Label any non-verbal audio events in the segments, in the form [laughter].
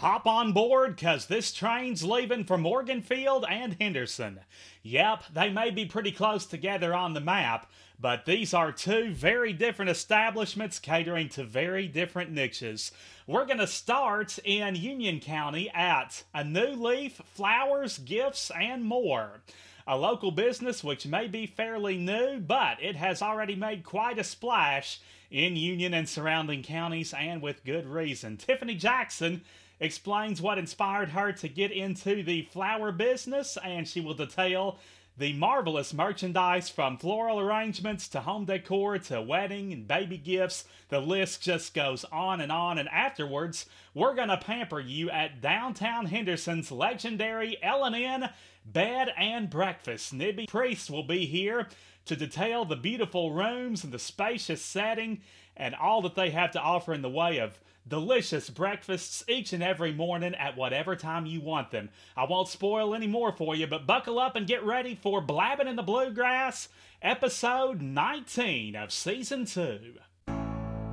Hop on board, cause this train's leaving for Morganfield and Henderson. Yep, they may be pretty close together on the map, but these are two very different establishments catering to very different niches. We're going to start in Union County at A New Leaf, Flowers, Gifts, and More. A local business which may be fairly new, but it has already made quite a splash in Union and surrounding counties, and with good reason. Tiffany Jackson explains what inspired her to get into the flower business, and she will detail the marvelous merchandise from floral arrangements to home decor to wedding and baby gifts. The list just goes on and on. And afterwards, we're going to pamper you at downtown Henderson's legendary L&N Bed and Breakfast. Nibby Priest will be here to detail the beautiful rooms and the spacious setting and all that they have to offer in the way of delicious breakfasts each and every morning at whatever time you want them. I won't spoil any more for you, but buckle up and get ready for Blabbing in the Bluegrass, episode 19 of season 2.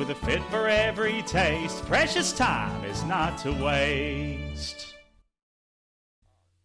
With a fit for every taste, precious time is not to waste.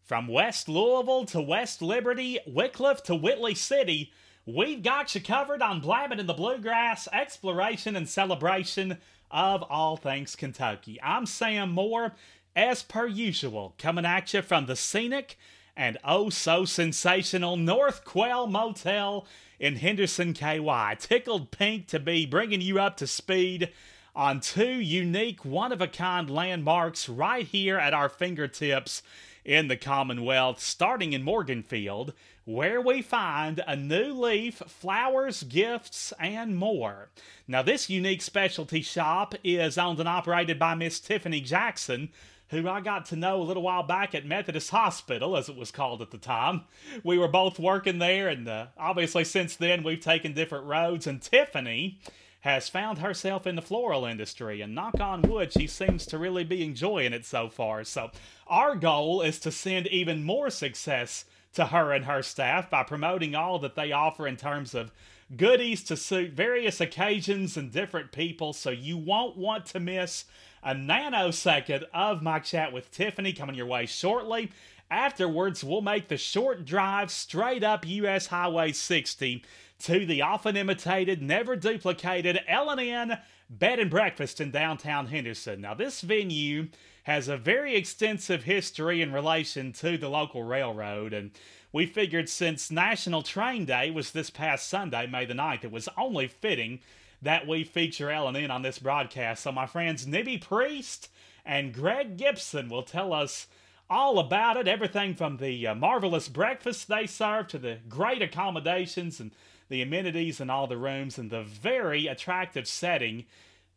From West Louisville to West Liberty, Wickliffe to Whitley City, we've got you covered on Blabbing in the Bluegrass, exploration and celebration of all things Kentucky. I'm Sam Moore, as per usual, coming at you from the scenic and oh so sensational North Quail Motel in Henderson, KY. Tickled pink to be bringing you up to speed on two unique, one of a kind landmarks right here at our fingertips in the Commonwealth, starting in Morganfield, where we find a new leaf, flowers, gifts, and more. Now, this unique specialty shop is owned and operated by Miss Tiffany Jackson who I got to know a little while back at Methodist Hospital, as it was called at the time. We were both working there, and uh, obviously since then we've taken different roads. And Tiffany has found herself in the floral industry, and knock on wood, she seems to really be enjoying it so far. So, our goal is to send even more success to her and her staff by promoting all that they offer in terms of goodies to suit various occasions and different people, so you won't want to miss a nanosecond of my chat with Tiffany coming your way shortly. Afterwards, we'll make the short drive straight up US Highway 60 to the often imitated, never duplicated L&N Bed and Breakfast in downtown Henderson. Now, this venue has a very extensive history in relation to the local railroad, and we figured since National Train Day was this past Sunday, May the 9th, it was only fitting that we feature L&N on this broadcast. So my friends Nibby Priest and Greg Gibson will tell us all about it. Everything from the uh, marvelous breakfast they serve to the great accommodations and the amenities in all the rooms and the very attractive setting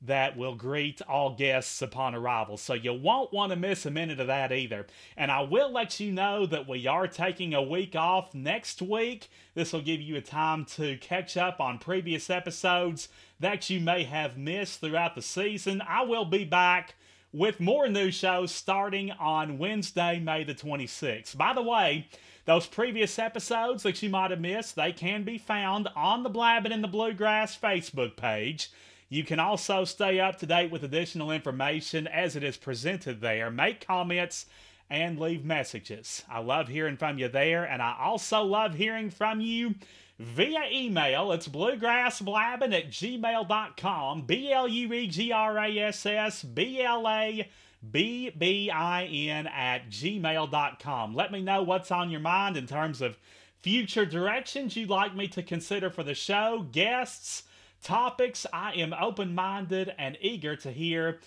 that will greet all guests upon arrival. So you won't want to miss a minute of that either. And I will let you know that we are taking a week off next week. This will give you a time to catch up on previous episodes that you may have missed throughout the season. I will be back with more new shows starting on Wednesday, May the 26th. By the way, those previous episodes that you might have missed, they can be found on the Blabbing in the Bluegrass Facebook page. You can also stay up to date with additional information as it is presented there. Make comments and leave messages. I love hearing from you there, and I also love hearing from you via email. It's bluegrassblabbing at gmail.com. B L U E G R A S S B L A B B I N at gmail.com. Let me know what's on your mind in terms of future directions you'd like me to consider for the show, guests topics. I am open minded and eager to hear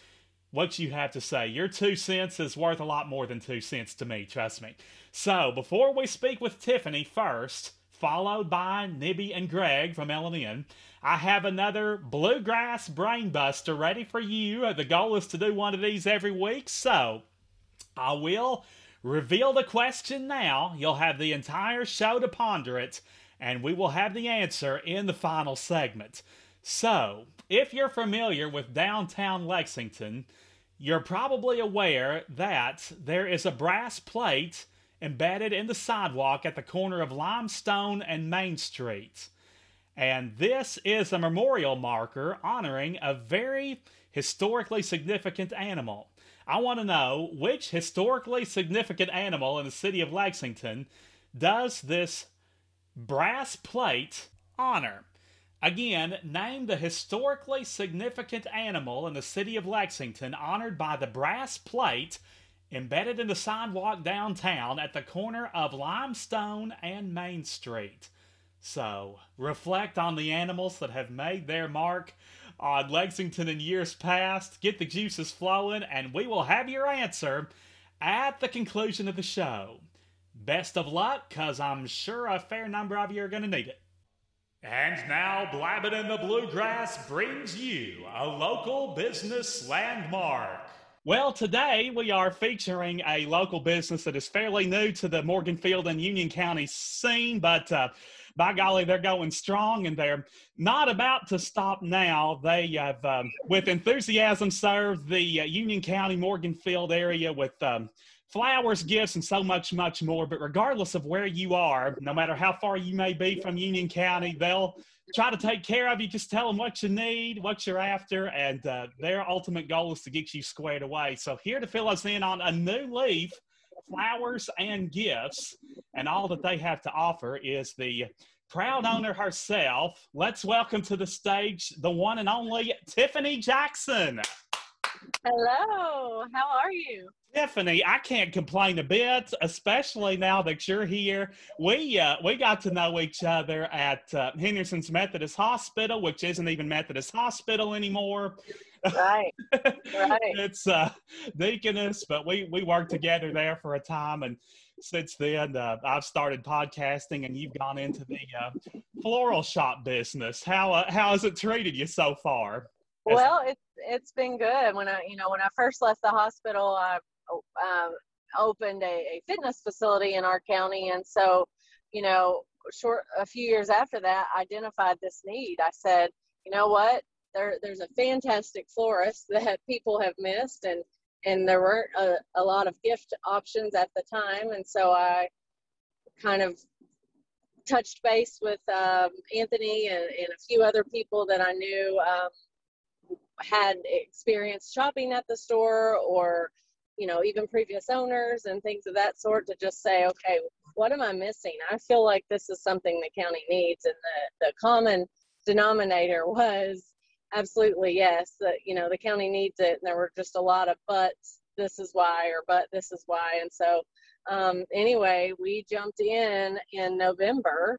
what you have to say. Your two cents is worth a lot more than two cents to me, trust me. So, before we speak with Tiffany first, followed by Nibby and Greg from L&N, I have another Bluegrass Brainbuster ready for you. The goal is to do one of these every week, so I will reveal the question now. You'll have the entire show to ponder it, and we will have the answer in the final segment. So, if you're familiar with downtown Lexington, you're probably aware that there is a brass plate embedded in the sidewalk at the corner of Limestone and Main Street. And this is a memorial marker honoring a very historically significant animal. I want to know which historically significant animal in the city of Lexington does this brass plate honor? Again, name the historically significant animal in the city of Lexington honored by the brass plate embedded in the sidewalk downtown at the corner of Limestone and Main Street. So, reflect on the animals that have made their mark on Lexington in years past, get the juices flowing, and we will have your answer at the conclusion of the show. Best of luck, because I'm sure a fair number of you are going to need it. And now, Blabbing in the Bluegrass brings you a local business landmark. Well, today we are featuring a local business that is fairly new to the Morganfield and Union County scene, but uh, by golly, they're going strong and they're not about to stop now. They have, um, with enthusiasm, served the uh, Union County Morganfield area with um, flowers, gifts, and so much, much more. But regardless of where you are, no matter how far you may be from Union County, they'll try to take care of you. Just tell them what you need, what you're after, and uh, their ultimate goal is to get you squared away. So, here to fill us in on a new leaf, flowers and gifts, and all that they have to offer is the proud owner herself. Let's welcome to the stage the one and only Tiffany Jackson. Hello, how are you? Tiffany, I can't complain a bit, especially now that you're here. We uh, we got to know each other at uh, Henderson's Methodist Hospital, which isn't even Methodist Hospital anymore. Right, right. it's uh, Deaconess, but we we worked together there for a time, and since then uh, I've started podcasting, and you've gone into the uh, floral shop business. How uh, how has it treated you so far? Well, it's it's been good. When I you know when I first left the hospital, I um, opened a, a fitness facility in our county, and so you know short a few years after that, identified this need. I said, you know what, there there's a fantastic florist [laughs] that people have missed, and and there weren't a, a lot of gift options at the time, and so I kind of touched base with um, Anthony and, and a few other people that I knew um, had experience shopping at the store or you know even previous owners and things of that sort to just say okay what am i missing? I feel like this is something the county needs. And the, the common denominator [laughs] was absolutely yes you know the county needs it and there were just a lot of buts this is why or but this is why and so um, anyway we jumped in in november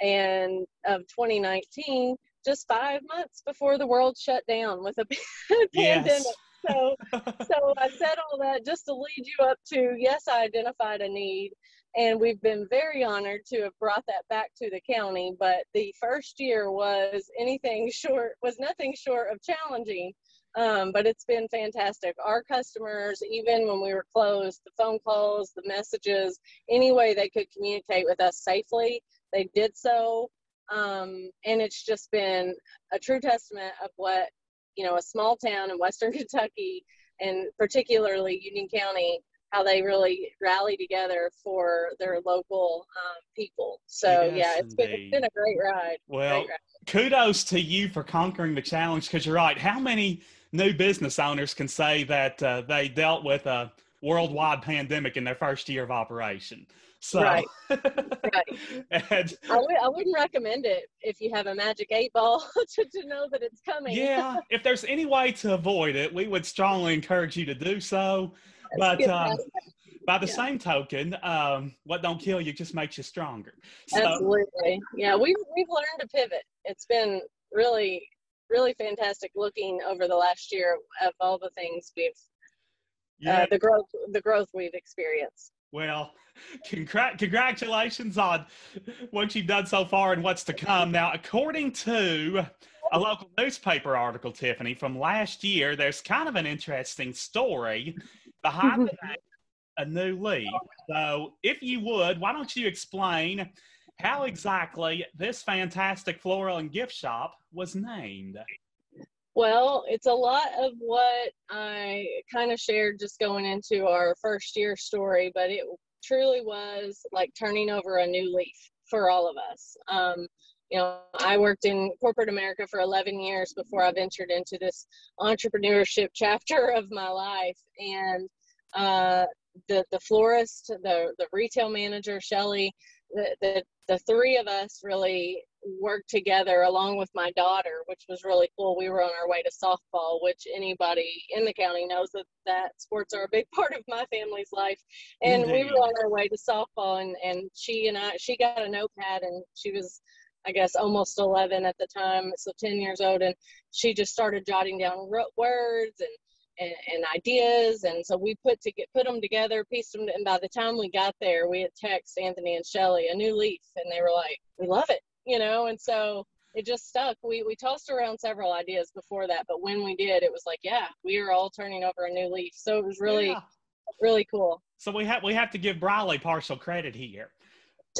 and of 2019 just five months before the world shut down with a [laughs] pandemic. So, so I said all that just to lead you up to yes, I identified a need, and we've been very honored to have brought that back to the county. But the first year was anything [laughs] short was nothing short of challenging. Um, but it's been fantastic. Our customers, even when we were closed, the phone calls, the messages, any way they could communicate with us safely, they did so. Um, and it's just been a true testament of what, you know, a small town in Western [laughs] Kentucky and particularly Union County, how they really rally together for their local um, people. So yes, yeah, it's been, it's been, a great ride. Well, great ride. kudos to you for conquering the challenge because you're right. How many new business owners can say that uh, they dealt with a worldwide pandemic in their first year of operation? So, right. [laughs] right. and, I w- I wouldn't recommend it if you have a magic eight ball [laughs] to, to know that it's coming. yeah. [laughs] If there's any way to avoid it, we would strongly encourage you to do so. That's but um, by the yeah. same token, um, what don't kill you just makes you stronger. So, Absolutely. Yeah. We've, we've learned to pivot. It's been really really fantastic looking over the last year of all the things we've uh, Yeah. uh, the growth the growth we've experienced. Well, [laughs] congr- congratulations on what you've done so far and what's to come. Now, according to a local newspaper article, Tiffany, from last year, there's kind of an interesting story behind mm-hmm. the name A New Leaf. So, if you would, why don't you explain how exactly this fantastic floral and gift shop was named? Well, it's a lot of what I kind of shared just going into our first year story, but it truly was like turning over a new leaf for all of us. Um, you know, I worked in corporate America for 11 years before I ventured into this entrepreneurship chapter [laughs] of my life. And uh, the the florist, the the retail manager, Shelly, the, the the three of us really worked together along with my daughter, which was really cool. We were on our way to softball, which anybody in the county knows that that sports are a big [laughs] part of my family's life. And we were on our way to softball, and and she and I, she got a notepad, and she was. I guess almost 11 at the time, so 10 years old, and she just started jotting down words and and, and ideas and so we put to get put them together pieced them and by the time we got there we had text anthony and shelly a new leaf and they were like we love it you know and so it just stuck we we tossed around several ideas before that but when we did it was like yeah we are all turning over a new leaf so it was really Yeah. really cool So we have we have to give Briley partial credit here.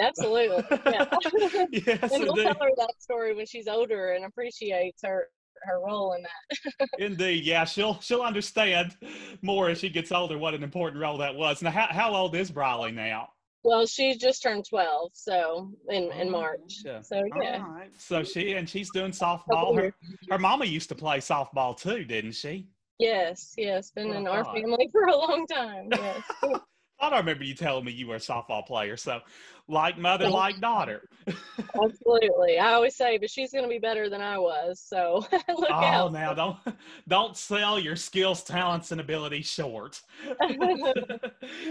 absolutely yeah [laughs] yes, and we'll tell her that story when she's older and appreciates her her role in that [laughs] Indeed, yeah, she'll she'll understand more as she gets older what an important role that was. Now, how, how old is Briley now? Well she just turned 12 so in in oh, march Yeah. so yeah All right, so she and she's doing softball. Her, her mama used to play softball too, didn't she? Yes, yes, been oh, I in our thought. family [laughs] for a long time. Yes. [laughs] I don't remember you telling me you were a softball player. So, like mother, like daughter. [laughs] Absolutely. I always say, but she's going to be better than I was. So [laughs] look Oh, out. now don't don't sell your skills, talents, and abilities short. [laughs]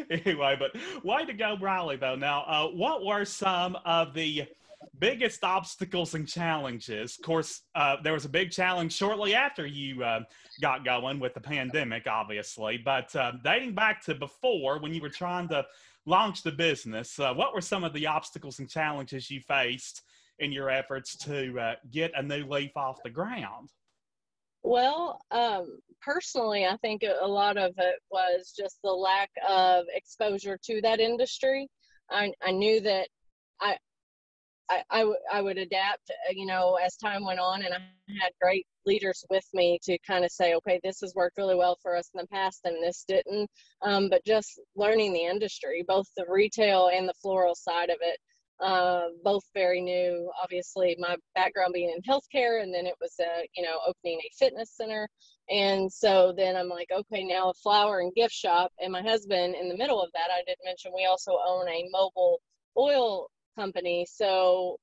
anyway, but way to go, Riley. Though now, uh, what were some of the biggest obstacles and challenges? Of course, uh, there was a big challenge shortly after you uh, got going with the pandemic, obviously. But uh, dating back to before, when you were trying to launch the business, uh, what were some of the obstacles and challenges you faced in your efforts to uh, get a new leaf off the ground? Well, um, personally, I think a lot of it was just the lack of exposure to that industry. I, I knew that I, I, would adapt, uh, you know, as time went on, and I had great leaders with me to kind of say, okay, this has worked really well for us in the past, and this didn't. Um, but just learning the industry, both the retail and the floral side of it, uh, both very new. Obviously, my background being in healthcare, and then it was, uh, you know, opening a fitness center. And so then I'm like, okay, now a flower and gift shop. And my husband, in the middle of that, I did mention we also own a mobile oil company. So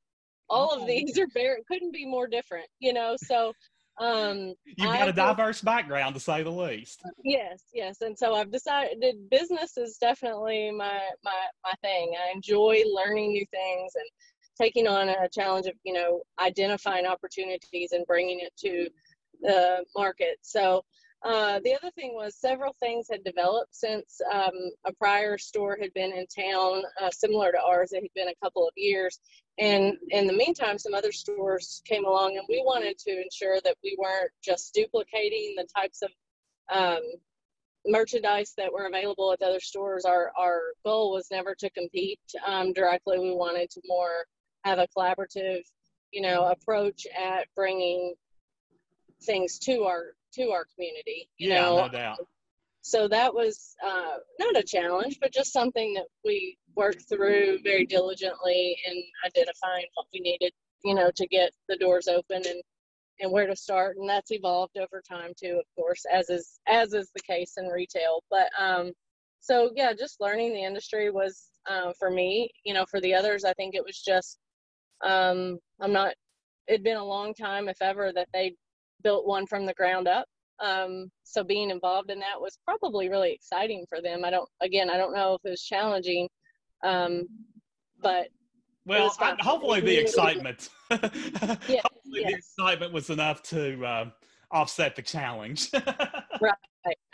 all Oh. of these are very couldn't be more different, you know. So um [laughs] You've got a diverse background, to say the least. Yes, yes, and so I've decided business is definitely my my my thing. I enjoy learning new things and taking on a challenge of you know identifying opportunities and bringing it to the market. So uh, the other thing was several things had developed since um, a prior store had been in town, uh, similar to ours. It had been a couple of years, and in the meantime, some other stores came along, and we wanted to ensure that we weren't just duplicating the types of um, merchandise that were available at other stores. Our our goal was never to compete um, directly. We wanted to more have a collaborative, you know, approach at bringing things to our to our community. You Yeah, know, no doubt. so that was uh, not a challenge, but just something that we worked through very diligently in identifying what we needed, you know, to get the doors open and and where to start. And that's evolved over time too, of course, as is as is the case in retail. But um, so yeah, just learning the industry was uh, for me. You know, for the others, I think it was just um, I'm not. It'd been a long time, if ever, that they built one from the ground up. Um, so being involved in that was probably really exciting for them. I don't, again, I don't know if it was challenging, um, but Well, I, hopefully the excitement. [laughs] Yeah. yes. the excitement was enough to uh, offset the challenge. [laughs] right.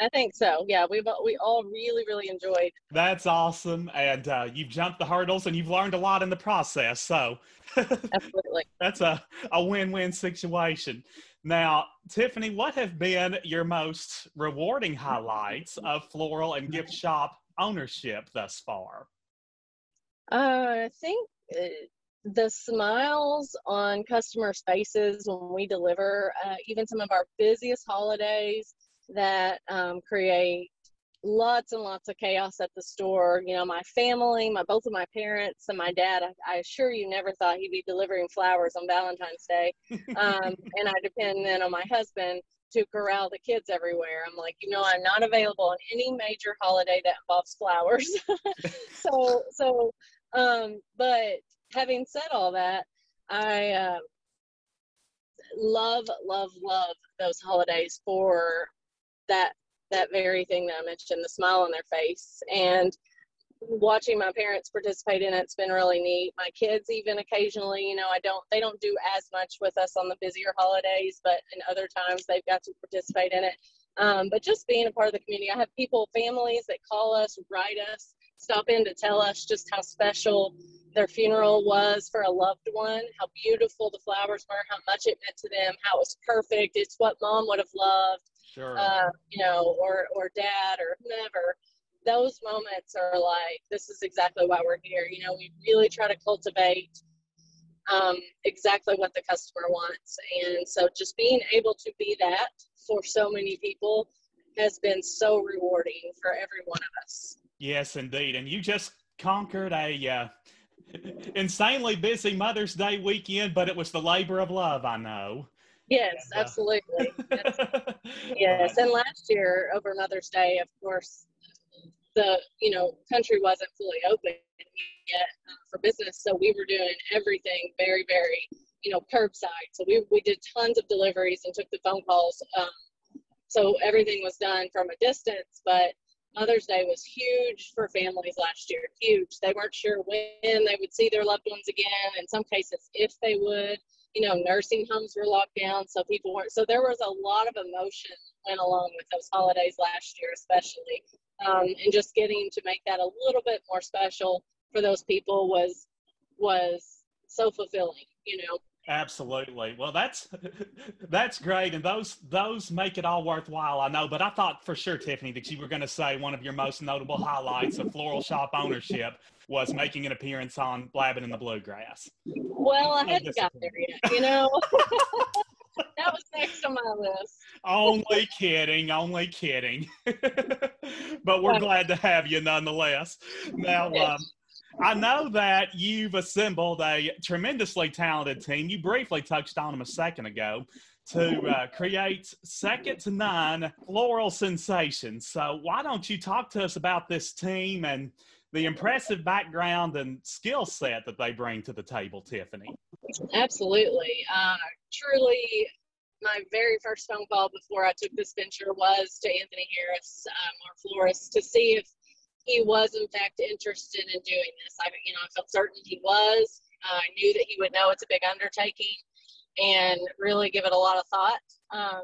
I think so. Yeah, we've we all really really enjoyed. That's awesome, and uh, you've jumped the hurdles and you've learned a lot in the process. So, [laughs] absolutely, that's a a win win situation. Now, Tiffany, what have been your most rewarding highlights of floral and gift shop ownership thus far? Uh, I think uh, the smiles on customers' faces when we deliver, uh, even some of our busiest holidays that um, create lots and lots of chaos at the store. You know, my family, my both of my parents and my dad, I, I assure you never thought he'd be delivering flowers on Valentine's Day. Um, [laughs] and I depend then on my husband to corral the kids everywhere. I'm like, you know, I'm not available on any major holiday that involves flowers. [laughs] so, so, um, but having said all that, I uh, love, love, love those holidays for that that very thing that I mentioned, the smile on their face. And watching my parents participate in it's been really neat. My kids even occasionally, you know, I don't they don't do as much with us on the busier holidays, but in other times they've got to participate in it. Um, but just being a part of the community, I have people, families that call us, write us, stop in to tell us just how special their funeral was for a loved one, how beautiful the flowers were, how much it meant to them, how it was perfect. It's what mom would have loved, sure. uh, you know, or or dad or whomever. Those moments are like, this is exactly why we're here. You know, we really try to cultivate um, exactly what the customer wants, and so just being able to be that for so many people has been so rewarding for every one of us. Yes, indeed. And you just conquered a uh, [laughs] insanely busy Mother's Day weekend, but it was the labor of love, I know. Yes, uh, absolutely. [laughs] yes, and last year over Mother's Day, of course, the you know country wasn't fully open yet uh, for business, so we were doing everything very, very you know curbside. So we we did tons of deliveries and took the phone calls. Um, so everything was done from a distance, but Mother's Day was huge for families last year. Huge. They weren't sure when they would see their loved ones again. In some cases, if they would. You know, nursing homes were locked down, so people weren't. So there was a lot of emotion went along with those holidays last year, especially. Um, and just getting to make that a little bit more special for those people was was so fulfilling. You know. Absolutely. Well, that's [laughs] that's great, and those those make it all worthwhile. I know, but I thought for sure, Tiffany, that you were going to say one of your most notable highlights of floral shop ownership was making an appearance on Blabbing in the Bluegrass. Well, I hadn't got there yet, you know. [laughs] that was next on my list. only kidding, only kidding. [laughs] but we're glad to have you nonetheless. Now, um, I know that you've assembled a tremendously talented team. You briefly touched on them a second ago to uh, create second to none floral sensations. So, why don't you talk to us about this team and the impressive background and skill set that they bring to the table, Tiffany? Absolutely. Uh, truly, my very first phone call before I took this venture was to Anthony Harris, um, our florist, to see if he was in fact interested in doing this. I, you know, I felt certain he was. Uh, I knew that he would know it's a big undertaking and really give it a lot of thought. Um,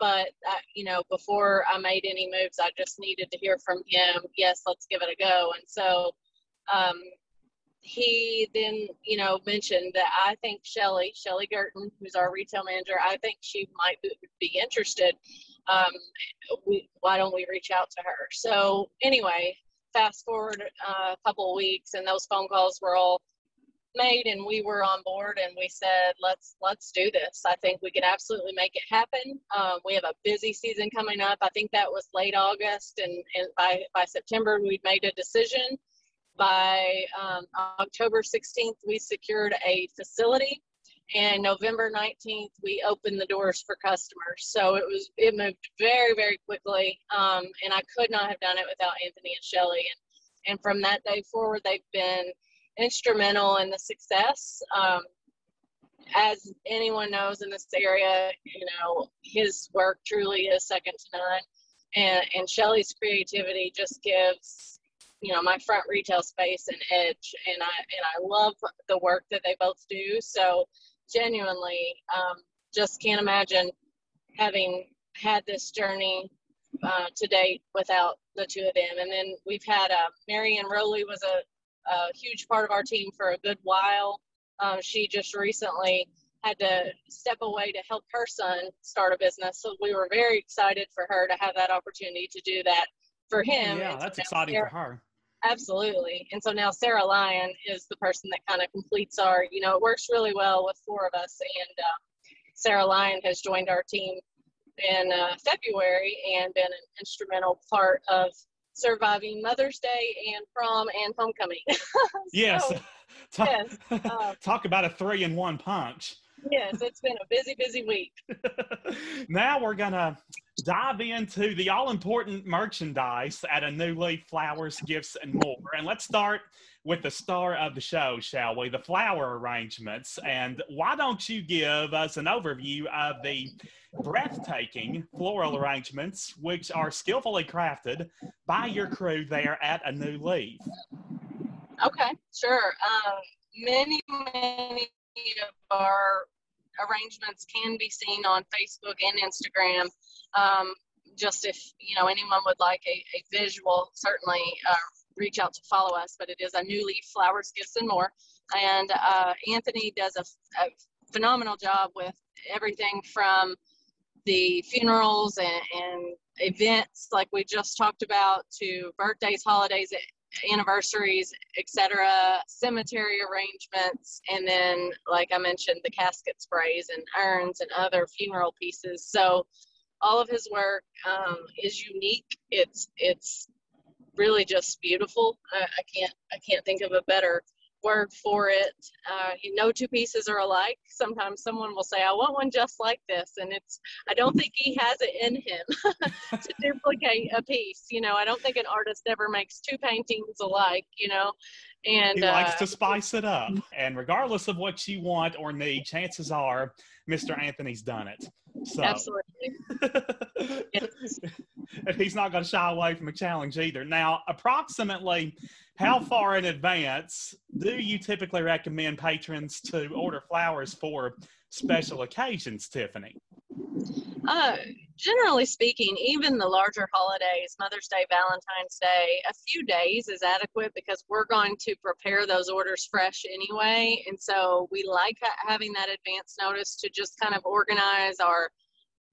but uh, you know, before I made any moves, I just needed to hear from him. Yes, let's give it a go. And so um, he then, you know, mentioned that I think Shelly, Shelly Gerton, who's our retail manager, I think she might be interested. Um, we, why don't we reach out to her? So anyway, fast forward uh, a couple weeks and those phone calls were all made and we were on board and we said let's let's do this. I think we can absolutely make it happen. Um, we have a busy season coming up. I think that was late august and, and by by september we'd made a decision. By um, october 16th we secured a facility and November 19th we opened the doors for customers. So it was it moved very very quickly, um, and I could not have done it without Anthony and Shelly. And and from that day forward, they've been instrumental in the success. Um, as anyone knows in this area, you know his work truly is second to none, and and Shelly's creativity just gives you know my front retail space an edge and i and i love the work that they both do so genuinely um, just can't imagine having had this journey uh, to date without the two of them. And then we've had uh, Marianne Rowley was a, a, huge part of our team for a good while. Um, she just recently had to step away to help her son start a business. So we were very excited for her to have that opportunity to do that for him. Yeah, that's exciting for her. Absolutely. And so now Sarah Lyon is the person that kind of completes our, you know, it works really well with four of us. And uh, Sarah Lyon has joined our team in uh, February and been an instrumental part of surviving Mother's Day and prom and homecoming. [laughs] so, yes. [laughs] Talk, yes. Uh, [laughs] talk about a three in one punch. Yes, it's been a busy, busy week. now we're going to dive into the all important merchandise at a new leaf flowers, gifts, and more. And let's start with the star of the show, shall we? The flower arrangements. And why don't you give us an overview of the breathtaking floral arrangements, which are skillfully crafted by your crew there at A New Leaf? Okay, sure. Um, many, many of our arrangements can be seen on Facebook and Instagram. Um, just if you know anyone would like a, a visual, certainly uh, reach out to follow us. But it is a new leaf, flowers, gifts, and more. And uh, Anthony does a, a, phenomenal job with everything from the funerals and, and events like we just talked about to birthdays, holidays, anniversaries, etc., cemetery arrangements, and then, like I mentioned, the casket sprays and urns and other funeral pieces. So, all of his work um, is unique. It's it's really just beautiful. I, I, can't I can't think of a better word for it. Uh, no two pieces are alike. Sometimes someone will say, "I want one just like this," and it's I don't think he has it in him [laughs] to [laughs] duplicate a piece. You know, I don't think an artist ever makes two paintings alike. You know, and he likes uh, to spice it up. And regardless of what you want or need, chances are Mr. Anthony's done it. So absolutely. [laughs] yes. He's not going to shy away from a challenge either. Now, approximately how far in advance do you typically recommend patrons to order flowers for special occasions, Tiffany? Uh, generally speaking, even the larger holidays, Mother's Day, Valentine's Day, a few days is adequate because we're going to prepare those orders fresh anyway. And so we like having that advance notice to just kind of organize our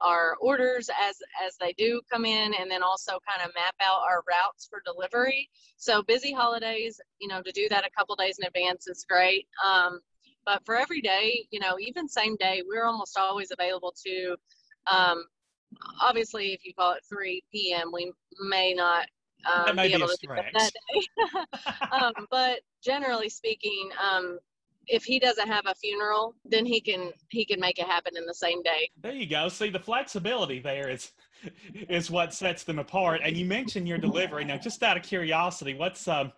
our orders as as they do come in and then also kind of map out our routes for delivery so busy holidays you know to do that a couple days in advance is great um, but for every day you know even same day we're almost always available to um, obviously if you call it 3 p.m we may not um, be able to do that day [laughs] um, but generally speaking um, if he doesn't have a funeral, then he can he can make it happen in the same day. There you go. See the flexibility there is [laughs] is what sets them apart. And you mentioned your delivery. Now, just out of curiosity, what's um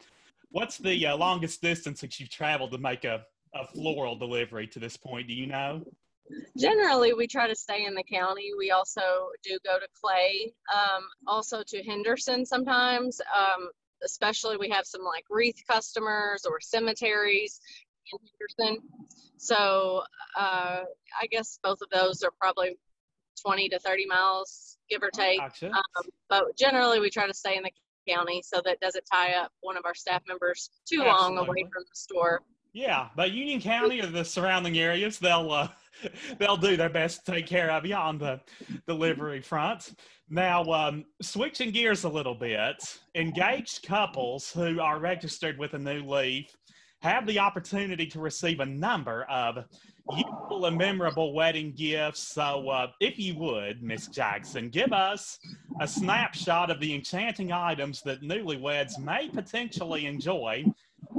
what's the uh, longest distance that you've traveled to make a, a floral delivery to this point? Do you know? Generally, we try to stay in the county. We also do go to Clay, um, also to Henderson sometimes. Um, especially we have some like wreath customers or cemeteries in Henderson. So uh, I guess both of those are probably 20 to 30 miles, give or take. Gotcha. Um, but generally, we try to stay in the county so that doesn't tie up one of our staff members too Absolutely. long away from the store. Yeah, but Union County or the surrounding areas, they'll uh, [laughs] they'll do their best to take care of you on the delivery front. Now, um, switching gears a little bit, engaged couples who are registered with a new leaf have the opportunity to receive a number of useful and memorable wedding gifts. So, uh, if you would, Miss Jackson, give us a snapshot of the enchanting items that newlyweds may potentially enjoy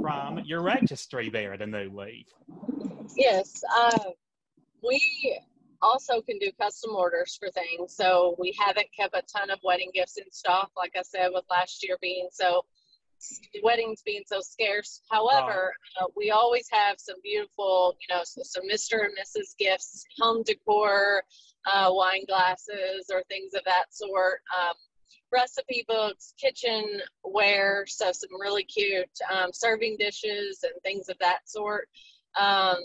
from your registry there at the New Leaf. Yes, uh, we also can do custom orders for things. So we haven't kept a ton of wedding gifts in stock, like I said, with last year being so weddings being so scarce. However, uh, we always have some beautiful, you know, some Mr. and Mrs. gifts, home decor, uh, wine glasses, or things of that sort. Um, recipe books, kitchenware, so some really cute um, serving dishes and things of that sort. Um,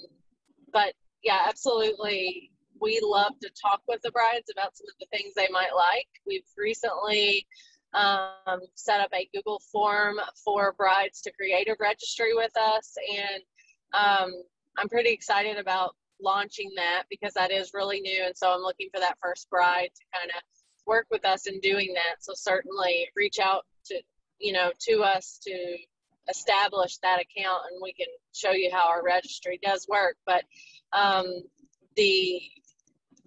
but yeah, absolutely. We love to talk with the brides about some of the things they might like. We've recently um, set up a Google form for brides to create a registry with us. And um, I'm pretty excited about launching that because that is really new. And so I'm looking for that first bride to kind of work with us in doing that. So certainly reach out to, you know, to us to establish that account and we can show you how our registry does work. But um, the,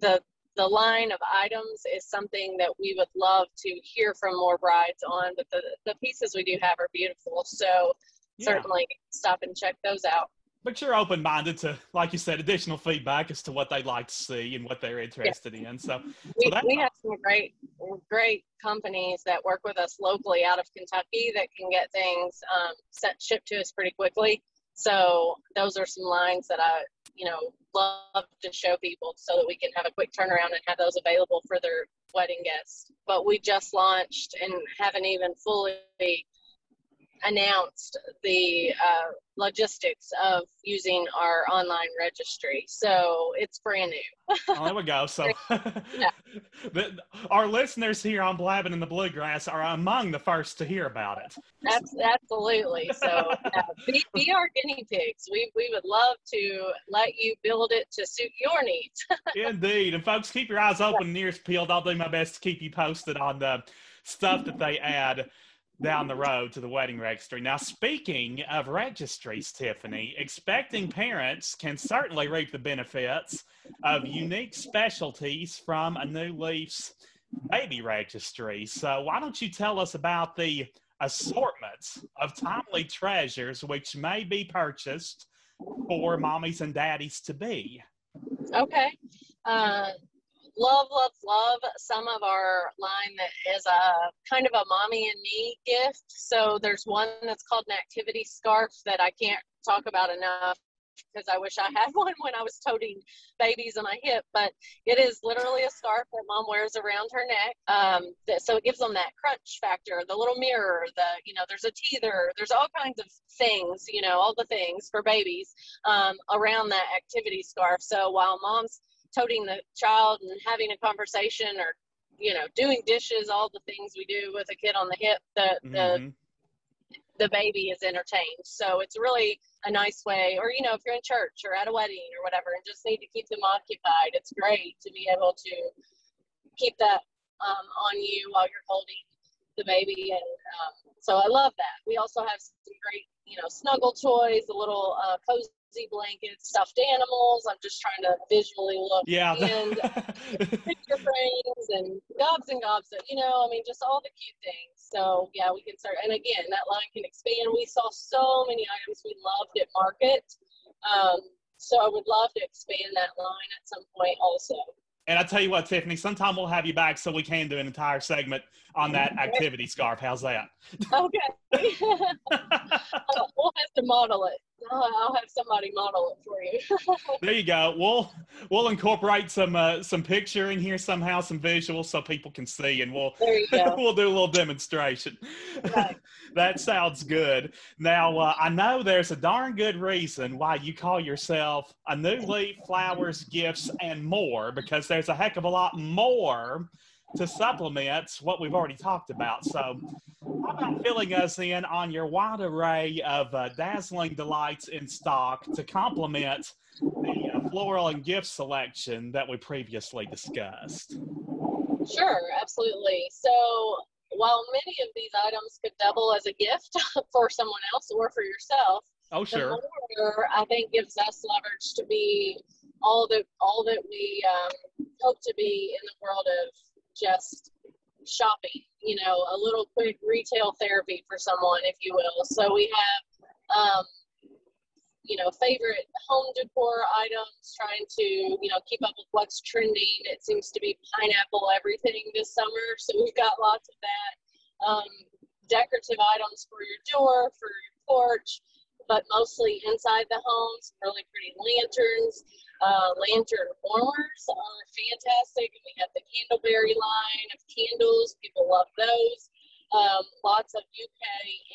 the the line of items is something that we would love to hear from more brides on, but the, the pieces we do have are beautiful. So yeah. certainly stop and check those out. But you're open minded to, like you said, additional feedback as to what they'd like to see and what they're interested yeah. in. So, we, so we have some great, great companies that work with us locally out of Kentucky that can get things um, sent shipped to us pretty quickly. So those are some lines that I, you know, love to show people so that we can have a quick turnaround and have those available for their wedding guests. But we just launched and haven't even fully announced the uh, logistics of using our online registry. So it's brand new. oh, there we go. [laughs] So yeah. [laughs] the, our listeners here on Blabbing in the Bluegrass are among the first to hear about it. That's, absolutely. So [laughs] yeah, be, be our guinea pigs. We, we would love to let you build it to suit your needs. Indeed. And folks, keep your eyes open and ears peeled. I'll do my best to keep you posted on the stuff that they add down the road to the wedding registry. Now, speaking of registries, Tiffany, expecting parents can certainly reap the benefits of unique specialties from a New Leaf's baby registry. So, why don't you tell us about the assortments of timely treasures which may be purchased for mommies and daddies to be? Okay. Uh, love, love, love some of our line that is a kind of a mommy and me gift. So there's one that's called an activity scarf that I can't talk about enough because I wish I had [laughs] one when I was toting babies on my hip. But it is literally a scarf that mom wears around her neck. Um, that, so it gives them that crunch factor, the little mirror, the, you know, there's a teether, there's all kinds of things, you know, all the things for babies um, around that activity scarf. So while mom's toting the child and having a conversation or you know doing dishes all the things we do with a kid on the hip the mm-hmm. the the baby is entertained. So it's really a nice way. Or you know if you're in church or at a wedding or whatever and just need to keep them occupied it's great to be able to keep that um, on you while you're holding the baby. And um, so i love that. We also have some great you know snuggle toys a little uh, cozy blankets, stuffed animals. I'm just trying to visually look. Yeah. And [laughs] picture frames and gobs and gobs of, you know, I mean, just all the cute things. So yeah, we can start. And again, that line can expand. We saw so many items we loved at market. Um, so I would love to expand that line at some point also. And I tell you what, Tiffany, sometime we'll have you back so we can do an entire segment on that [laughs] activity scarf. How's that? Okay. [laughs] [laughs] we'll have to model it. I'll have somebody model it for you. there you go. We'll we'll incorporate some uh, some picture in here somehow, some visuals so people can see, and we'll we'll do a little demonstration. Right. that sounds good. Now uh, I know there's a darn good reason why you call yourself a New Leaf Flowers, Gifts, and More because there's a heck of a lot more to supplement what we've already talked about. So, how about filling us in on your wide array of uh, dazzling delights in stock to complement the uh, floral and gift selection that we previously discussed? Sure, absolutely. So, while many of these items could double as a gift [laughs] for someone else or for yourself, oh sure, more, I think gives us leverage to be all that all that we um, hope to be in the world of just shopping, you know, a little quick retail therapy for someone, if you will. So we have, um, you know, favorite home decor items, trying to, you know, keep up with what's trending. It seems to be pineapple everything this summer. So we've got lots of that. Um, decorative items for your door, for your porch, but mostly inside the homes. Really pretty lanterns. Uh, lantern warmers are fantastic. And we have the Candleberry line of candles. People love those. Um, lots of UK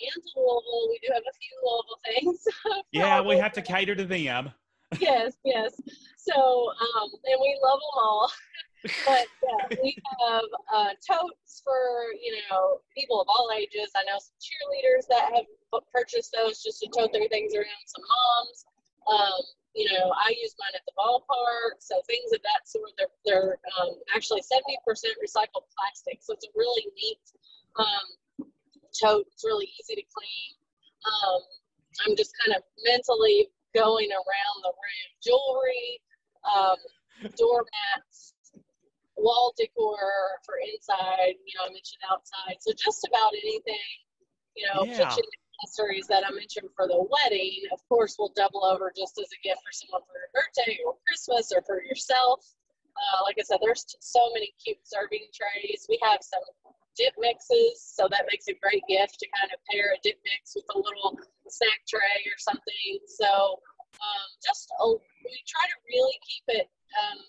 and Louisville. We do have a few Louisville things. [laughs] yeah, we have to cater to them. yes, yes. So, um, and we love them all. [laughs] but yeah, we have uh, totes for you know people of all ages. I know some cheerleaders that have purchased those just to tote their things around. Some moms. Um, you know, I use mine at the ballpark, so things of that sort. They're they're um, actually seventy percent recycled plastic, so it's a really neat um, tote. It's really easy to clean. Um, I'm just kind of mentally going around the room. Jewelry, um, doormats, wall decor for inside. You know, I mentioned outside. So just about anything. You know, yeah. kitchen accessories that I mentioned for the wedding. Of course, will double over just as a gift for someone for your birthday or Christmas or for yourself. Uh, like I said, there's so many cute serving trays. We have some dip mixes, so that makes a great gift to kind of pair a dip mix with a little snack tray or something. So um, just a, we try to really keep it um,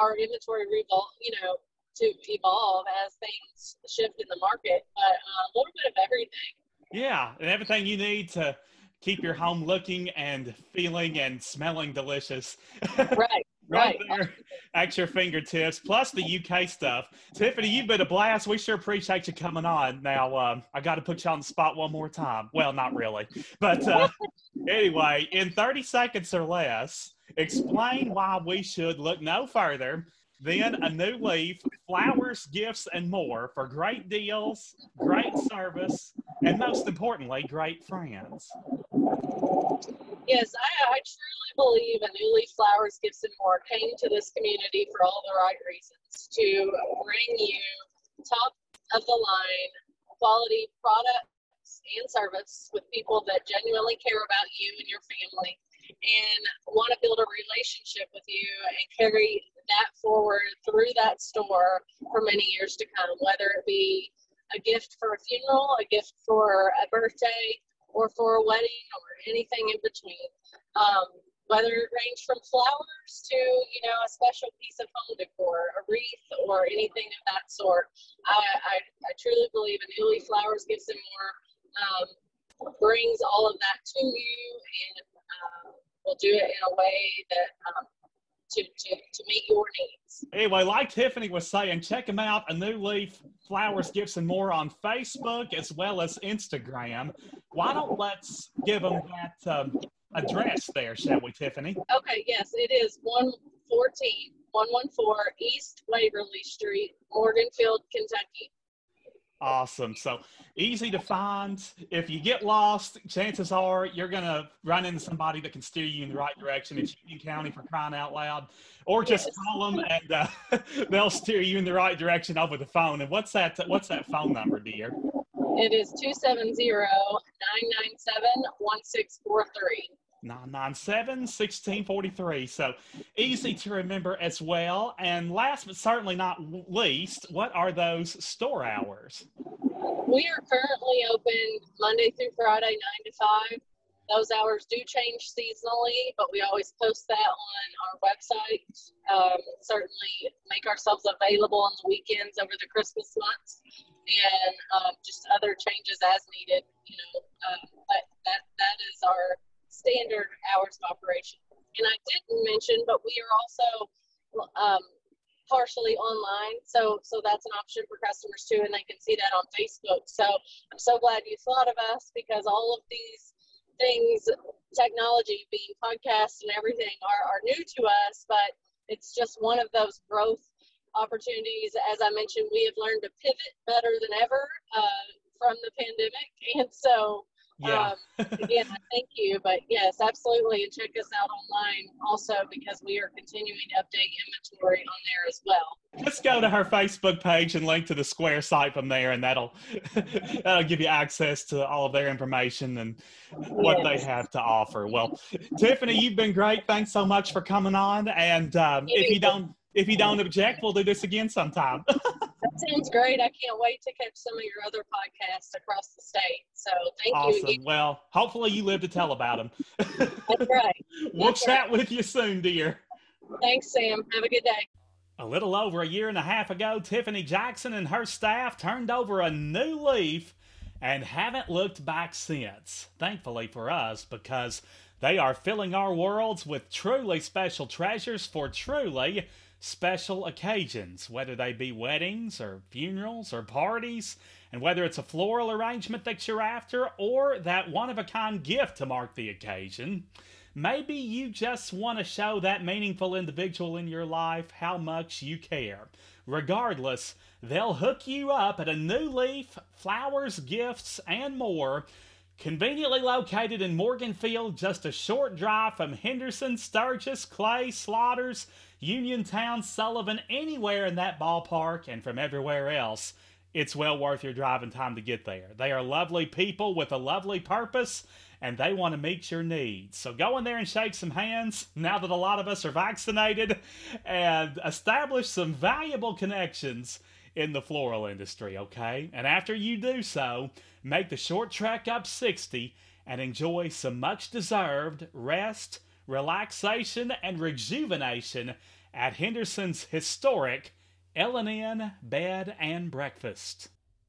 our inventory revolve, you know, to evolve as things shift in the market, but uh, a little bit of everything. Yeah, and everything you need to keep your home looking and feeling and smelling delicious. [laughs] Right. right, right there at your fingertips, plus the UK stuff. Tiffany, you've been a blast. We sure appreciate you coming on. Now, um, I got to put you on the spot one more time. Well, not really. But uh, [laughs] anyway, in 30 seconds or less, explain why we should look no further than a new leaf, flowers, gifts, and more for great deals, great service, and most importantly, great friends. Yes, I, I truly believe a New Leaf Flowers Gifts and More came to this community for all the right reasons to bring you top of the line quality products and service with people that genuinely care about you and your family and want to build a relationship with you and carry that forward through that store for many years to come, whether it be a gift for a funeral, a gift for a birthday, or for a wedding or anything in between. Um, whether it range from flowers to, you know, a special piece of home decor, a wreath, or anything of that sort. I, I, I truly believe New Leaf Flowers Gifts and More um, brings all of that to you and uh, will do it in a way that um, to, to, to meet your needs. Anyway, like Tiffany was saying, check them out. A New Leaf Flowers, Gifts, and More on Facebook as well as Instagram. Why don't let's give them that um, address there, shall we, Tiffany? Okay, yes, it is 114 114 East Waverly Street, Morganfield, Kentucky. Awesome. So easy to find. If you get lost, chances are you're going to run into somebody that can steer you in the right direction. It's Union County for crying out loud. Or just yes. call them and uh, [laughs] they'll steer you in the right direction over the phone. And what's that? What's that phone number, dear? It is 270 997 1643. 997 1643. So easy to remember as well. And last but certainly not least, what are those store hours? We are currently open Monday through Friday, 9 to 5. Those hours do change seasonally, but we always post that on our website. Um, certainly make ourselves available on the weekends over the Christmas months and um, just other changes as needed. You know, um, that, that is our standard hours of operation. And I didn't mention, but we are also um, partially online, so so that's an option for customers too, and they can see that on Facebook. So I'm so glad you thought of us because all of these things, technology, being podcasts and everything, are are new to us, but it's just one of those growth opportunities. As I mentioned, we have learned to pivot better than ever uh, from the pandemic, [laughs] and so yeah. um, again, thank you. But yes, absolutely. And check us out online also because we are continuing to update inventory on there as well. Just go to her Facebook page and link to the Square site from there, and that'll [laughs] that'll give you access to all of their information and what yes. they have to offer. Well, Tiffany, you've been great. Thanks so much for coming on. And um, if you don't if you don't object, we'll do this again sometime. [laughs] that sounds great. I can't wait to catch some of your other podcasts across the state. So thank awesome. you. Well, hopefully you live to tell about them. [laughs] That's right. we'll That's chat right. with you soon, dear. Thanks, Sam. Have a good day. A little over a year and a half ago, Tiffany Jackson and her staff turned over a new leaf and haven't looked back since. Thankfully for us, because They are filling our worlds with truly special treasures for truly special occasions, whether they be weddings or funerals or parties, and whether it's a floral arrangement that you're after or that one of a kind gift to mark the occasion. Maybe you just want to show that meaningful individual in your life how much you care. Regardless, they'll hook you up at a new leaf, flowers, gifts, and more. Conveniently located in Morganfield, just a short drive from Henderson, Sturgis, Clay, Slaughters, Uniontown, Sullivan, anywhere in that ballpark, and from everywhere else. It's well worth your driving time to get there. They are lovely people with a lovely purpose, and they want to meet your needs. So go in there and shake some hands now that a lot of us are vaccinated and establish some valuable connections in the floral industry, okay? And after you do so, make the short trek up 60 and enjoy some much deserved rest, relaxation, and rejuvenation at Henderson's historic L&N Bed and Breakfast.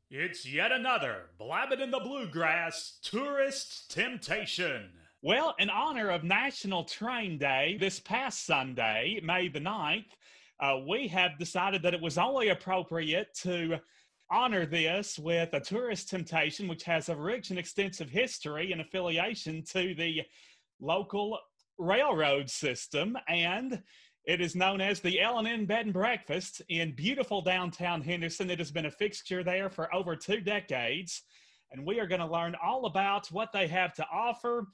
It's yet another Blabbing in the Bluegrass tourist temptation. Well, in honor of National Train Day this past Sunday, May the 9th, uh, we have decided that it was only appropriate to honor this with a tourist temptation, which has a rich and extensive history and affiliation to the local railroad system. And it is known as the L&N Bed and Breakfast in beautiful downtown Henderson. It has been a fixture there for over two decades. And we are going to learn all about what they have to offer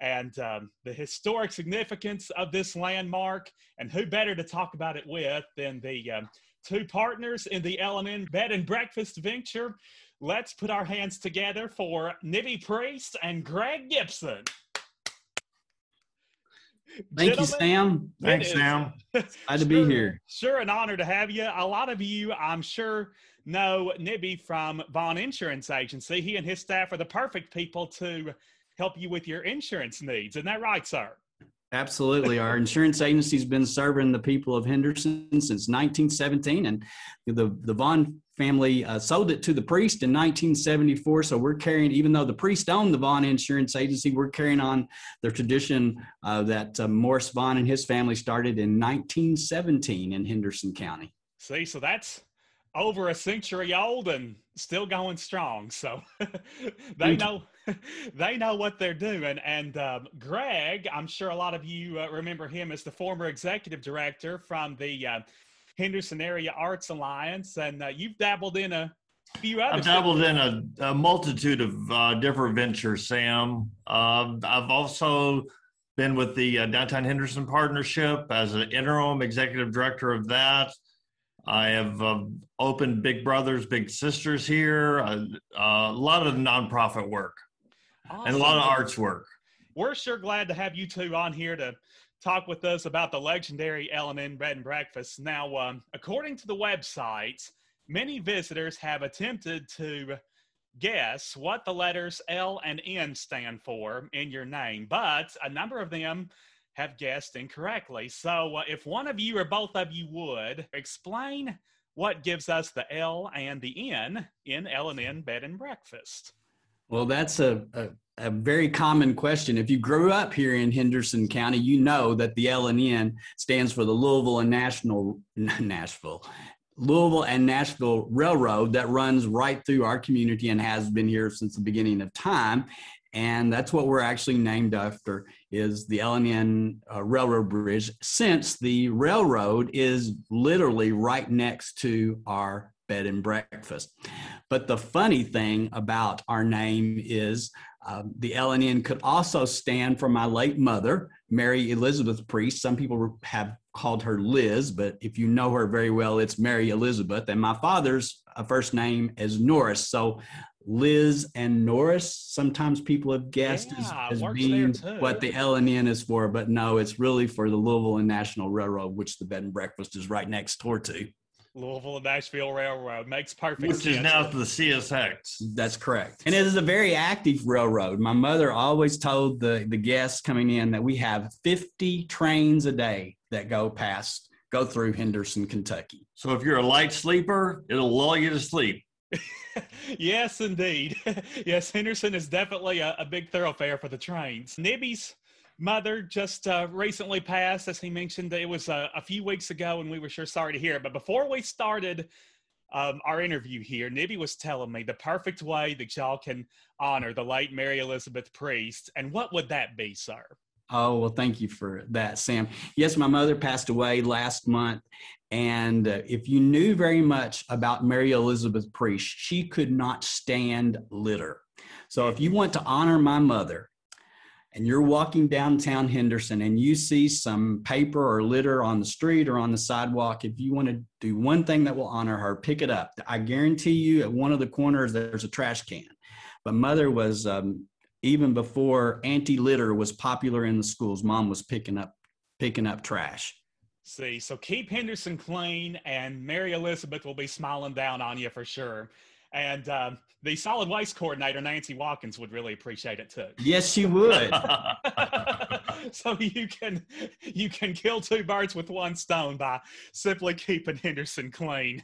and um, the historic significance of this landmark. And who better to talk about it with than the um, two partners in the L&N Bed and Breakfast venture? Let's put our hands together for Nibby Priest and Greg Gibson. Thank you, Sam. Thanks, Sam. [laughs] Glad to be here. Sure, an honor to have you. A lot of you, I'm sure, know Nibby from Vaughn Insurance Agency. He and his staff are the perfect people to help you with your insurance needs. Isn't that right, sir? Absolutely. Our insurance agency's been serving the people of Henderson since 1917, and the, the Vaughn family uh, sold it to the priest in 1974. So we're carrying, even though the priest owned the Vaughn Insurance Agency, we're carrying on the tradition uh, that uh, Morris Vaughn and his family started in 1917 in Henderson County. See, so that's over a century old and still going strong. So [laughs] they know [laughs] they know what they're doing. And um, Greg, I'm sure a lot of you uh, remember him as the former executive director from the uh, Henderson Area Arts Alliance, and uh, you've dabbled in a few other. I've dabbled in a, a multitude of uh, different ventures, Sam. Um, I've also been with the uh, Downtown Henderson Partnership as an interim executive director of that. I have uh, opened Big Brothers Big Sisters here, a, a lot of nonprofit work, awesome. and a lot of arts work. We're sure glad to have you two on here to talk with us about the legendary L&N Bed and Breakfast. Now, um, according to the website, many visitors have attempted to guess what the letters L and N stand for in your name, but a number of them have guessed incorrectly. So, uh, if one of you or both of you would explain what gives us the L and the N in L&N Bed and Breakfast. Well, that's a, a, a, very common question. If you grew up here in Henderson County, you know that the L and N stands for the Louisville and National [laughs] Nashville. Louisville and Nashville Railroad that runs right through our community and has been here since the beginning of time. And that's what we're actually named after is the L&N uh, Railroad Bridge since the railroad is literally right next to our bed and breakfast. But the funny thing about our name is um, the L&N could also stand for my late mother, Mary Elizabeth Priest. Some people have called her Liz, but if you know her very well, it's Mary Elizabeth. And my father's uh, first name is Norris. So Liz and Norris, sometimes people have guessed yeah, as, as being what the L&N is for, but no, it's really for the Louisville and National Railroad, which the bed and breakfast is right next door to. Louisville and Nashville Railroad makes perfect Which sense. is now the CSX. That's correct. And it is a very active railroad. My mother always told the, the guests coming in that we have 50 trains a day that go past, go through Henderson, Kentucky. So if you're a light sleeper, it'll lull you to sleep. [laughs] yes, indeed. [laughs] yes, Henderson is definitely a, a, big thoroughfare for the trains. Nibby's mother just uh, recently passed, as he mentioned. It was uh, a few weeks ago, and we were sure sorry to hear it. But before we started um, our interview here, Nibby was telling me the perfect way that y'all can honor the late Mary Elizabeth Priest. And what would that be, sir? Oh, well, thank you for that, Sam. Yes, my mother passed away last month. And uh, if you knew very much about Mary Elizabeth Priest, she could not stand litter. So if you want to honor my mother, and you're walking downtown Henderson and you see some paper or litter on the street or on the sidewalk, if you want to do one thing that will honor her, pick it up. I guarantee you at one of the corners there's a trash can. But mother was um, even before anti-litter was popular in the schools, mom was picking up picking up trash. See, so keep Henderson clean, and Mary Elizabeth will be smiling down on you for sure. And um, the solid waste coordinator, Nancy Watkins, would really appreciate it too. Yes, she would. [laughs] so you can you can kill two birds with one stone by simply keeping Henderson clean.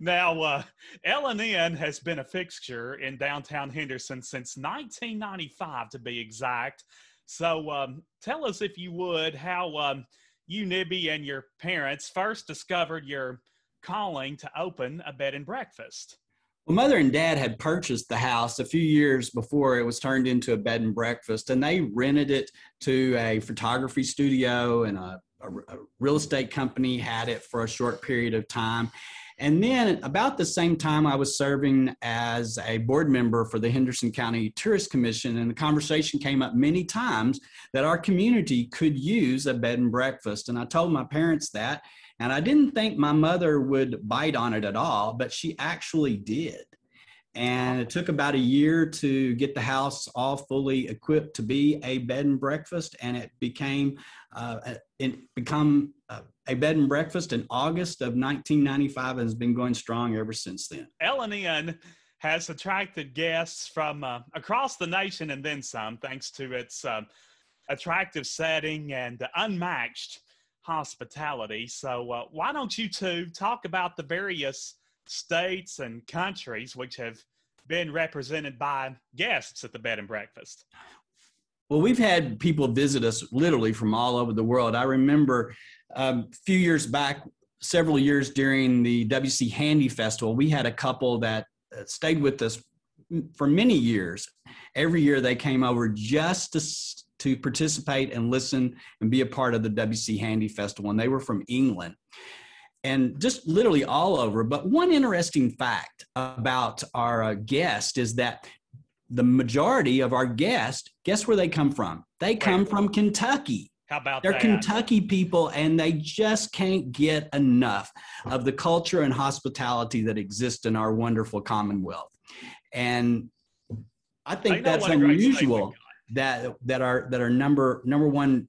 Now, uh, L&N has been a fixture in downtown Henderson since 1995, to be exact. So, um, tell us if you would how um, you, Nibby, and your parents first discovered your calling to open a bed and breakfast. Well, mother and dad had purchased the house a few years before it was turned into a bed and breakfast, and they rented it to a photography studio and a, a, a, real estate company had it for a short period of time. And then, about the same time, I was serving as a board member for the Henderson County Tourist Commission, and the conversation came up many times that our community could use a bed and breakfast. And I told my parents that, and I didn't think my mother would bite on it at all, but she actually did. And it took about a year to get the house all fully equipped to be a bed and breakfast, and it became uh, it become uh, a bed and breakfast in August of 1995 and has been going strong ever since then. L&N has attracted guests from uh, across the nation and then some, thanks to its uh, attractive setting and unmatched hospitality. So, uh, why don't you two talk about the various states and countries which have been represented by guests at the bed and breakfast? Well, we've had people visit us literally from all over the world. I remember um, a few years back, several years during the WC Handy Festival, we had a couple that uh, stayed with us for many years. Every year they came over just to to participate and listen and be a part of the WC Handy Festival. And they were from England and just literally all over. But one interesting fact about our uh, guest is that the majority of our guests, guess where they come from? They come from Kentucky. How about that? They're that? Kentucky people, and they just can't get enough of the culture and hospitality that exists in our wonderful Commonwealth. And I think that's unusual that that are that are number number one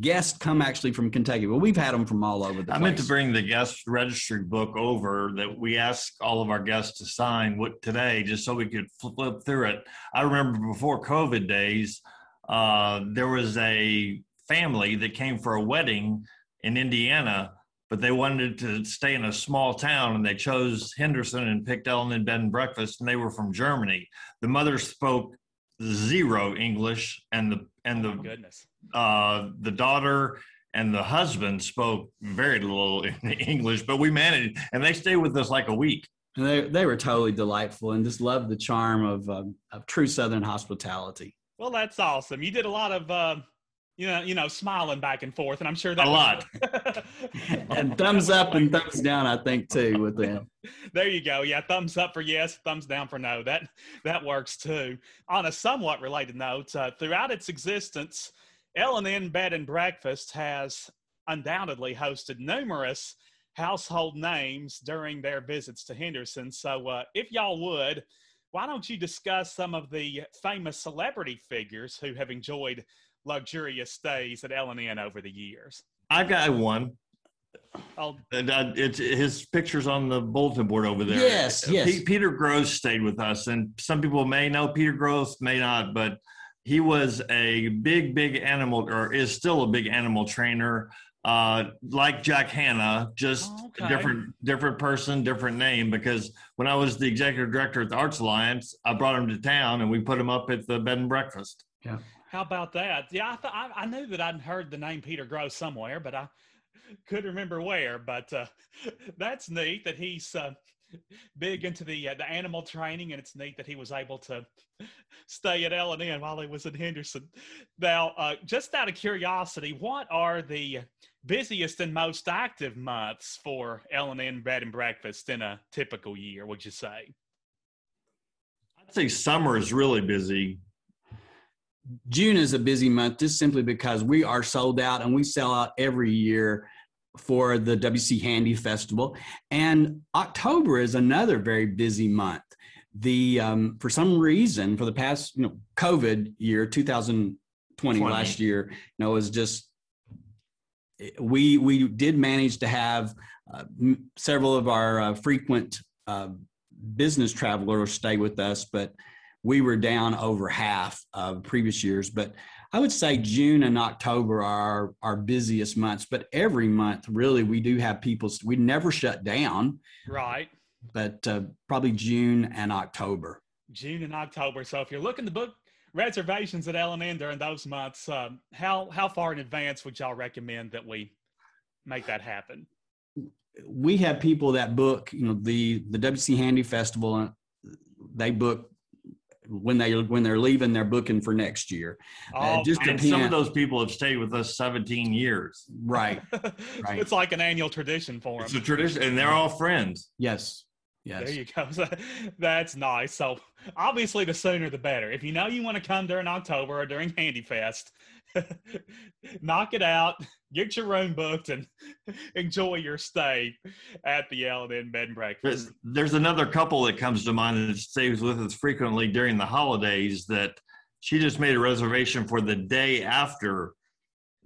guests come actually from Kentucky, but we've had them from all over the I place. meant to bring the guest registry book over that we ask all of our guests to sign what today, just so we could flip through it. I remember before COVID days, uh, there was a family that came for a wedding in Indiana, but they wanted to stay in a small town and they chose Henderson and picked L&N Bed and Breakfast, and they were from Germany. The mother spoke zero English, and the and oh the goodness, uh, the daughter and the husband spoke very little [laughs] English, but we managed, and they stayed with us like a week. And they they were totally delightful, and just loved the charm of um, of true Southern hospitality. Well, that's awesome. You did a lot of. Uh, you know, you know, smiling back and forth, and I'm sure that a lot. [laughs] and thumbs up and thumbs down, I think too, with them. There you go. Yeah, thumbs up for yes, thumbs down for no. That that works too. On a somewhat related note, uh, throughout its existence, L&N Bed and Breakfast has undoubtedly hosted numerous household names during their visits to Henderson. So, uh, if y'all would, why don't you discuss some of the famous celebrity figures who have enjoyed luxurious stays at L&N over the years? I've got one. I'll, And uh, it's his pictures on the bulletin board over there. Yes, yes. Pe- Peter Gros stayed with us, and some people may know Peter Gros, may not, but he was a big, big animal, or is still a big animal trainer. Uh, like Jack Hanna, just Oh, okay. different, different person, different name. Because when I was the executive director at the Arts Alliance, I brought him to town, and we put him up at the bed and breakfast. How about that? Yeah, I, th- I, I knew that I'd heard the name Peter Gros somewhere, but I [laughs] couldn't remember where. But uh, [laughs] that's neat that he's uh, big into the uh, the animal training, and it's neat that he was able to [laughs] stay at L and N while he was in Henderson. Now, uh, just out of curiosity, what are the busiest and most active months for L and N Bed and Breakfast in a typical year? Would you say? I'd say summer is really busy. June is a busy month just simply because we are sold out and we sell out every year for the WC Handy Festival. And October is another very busy month. The um, for some reason for the past you know COVID year 2020 20. last year you know was just we we did manage to have uh, several of our uh, frequent uh, business travelers stay with us, but we were down over half of previous years. But I would say June and October are our busiest months. But every month, really, we do have people. We never shut down. Right. But uh, probably June and October. June and October. So if you're looking to book reservations at L&N during those months, um, how how far in advance would y'all recommend that we make that happen? We have people that book, you know, the the WC Handy Festival. Uh, they book when they when they're leaving, they're booking for next year. Uh, oh, just and some of those people have stayed with us 17 years. Right, [laughs] right. it's like an annual tradition for them. It's a tradition, and they're all friends. Yes, yes. There you go. [laughs] That's nice. So obviously, the sooner the better. If you know you want to come during October or during Handy Fest, [laughs] knock it out, get your room booked, and [laughs] enjoy your stay at the L&N Bed and Breakfast. There's, there's another couple that comes to mind that stays with us frequently during the holidays that she just made a reservation for the day after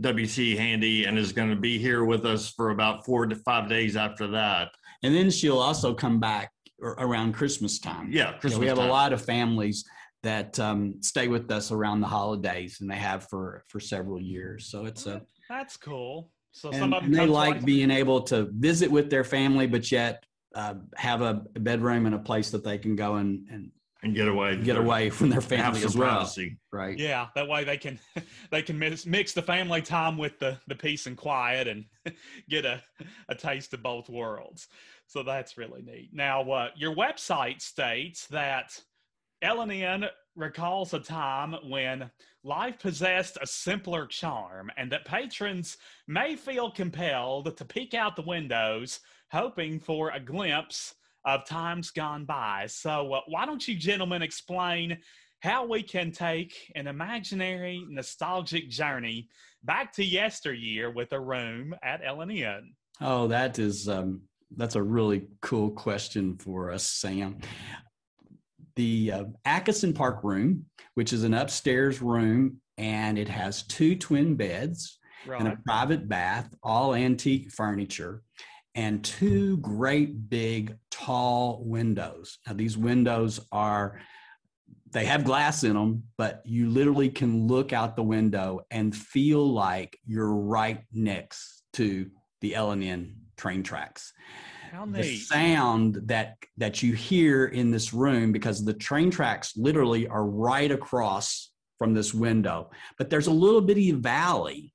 WC Handy and is going to be here with us for about four to five days after that. And then she'll also come back around Christmas time. Yeah, Christmas yeah, we have time. a lot of families that um, stay with us around the holidays, and they have for for several years. So it's a that's cool. So and, some of them they like being able to visit with their family, but yet uh, have a bedroom and a place that they can go and and and get away get away from their family as well privacy. right yeah that way they can [laughs] they can mix, mix the family time with the the peace and quiet and [laughs] get a, a taste of both worlds so that's really neat now uh, your website states that L&N recalls a time when life possessed a simpler charm and that patrons may feel compelled to peek out the windows hoping for a glimpse of times gone by. So, uh, why don't you gentlemen explain how we can take an imaginary nostalgic journey back to yesteryear with a room at L&N? Oh, that is um, that's a really cool question for us, Sam the uh, Atkinson Park room, which is an upstairs room, and it has two twin beds right. and a private bath, all antique furniture, and two great big tall windows. Now, these windows are they have glass in them, but you literally can look out the window and feel like you're right next to the L&N train tracks the sound that that you hear in this room because the train tracks literally are right across from this window. But there's a little bitty valley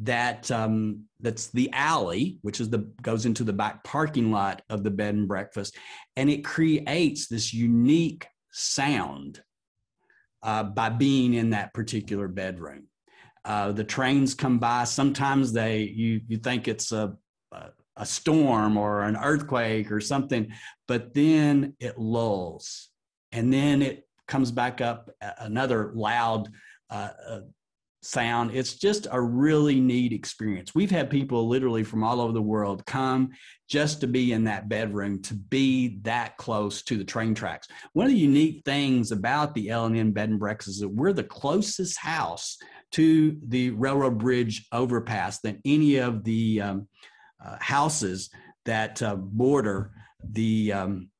that um, that's the alley which is the goes into the back parking lot of the bed and breakfast and it creates this unique sound uh, by being in that particular bedroom. Uh, the trains come by. Sometimes they you you think it's a, a a storm or an earthquake or something, but then it lulls and then it comes back up another loud uh, uh, sound. It's just a really neat experience. We've had people literally from all over the world come just to be in that bedroom, to be that close to the train tracks. One of the unique things about the L&N Bed and Breakfast is that we're the closest house to the railroad bridge overpass than any of the um, houses that uh, border the um,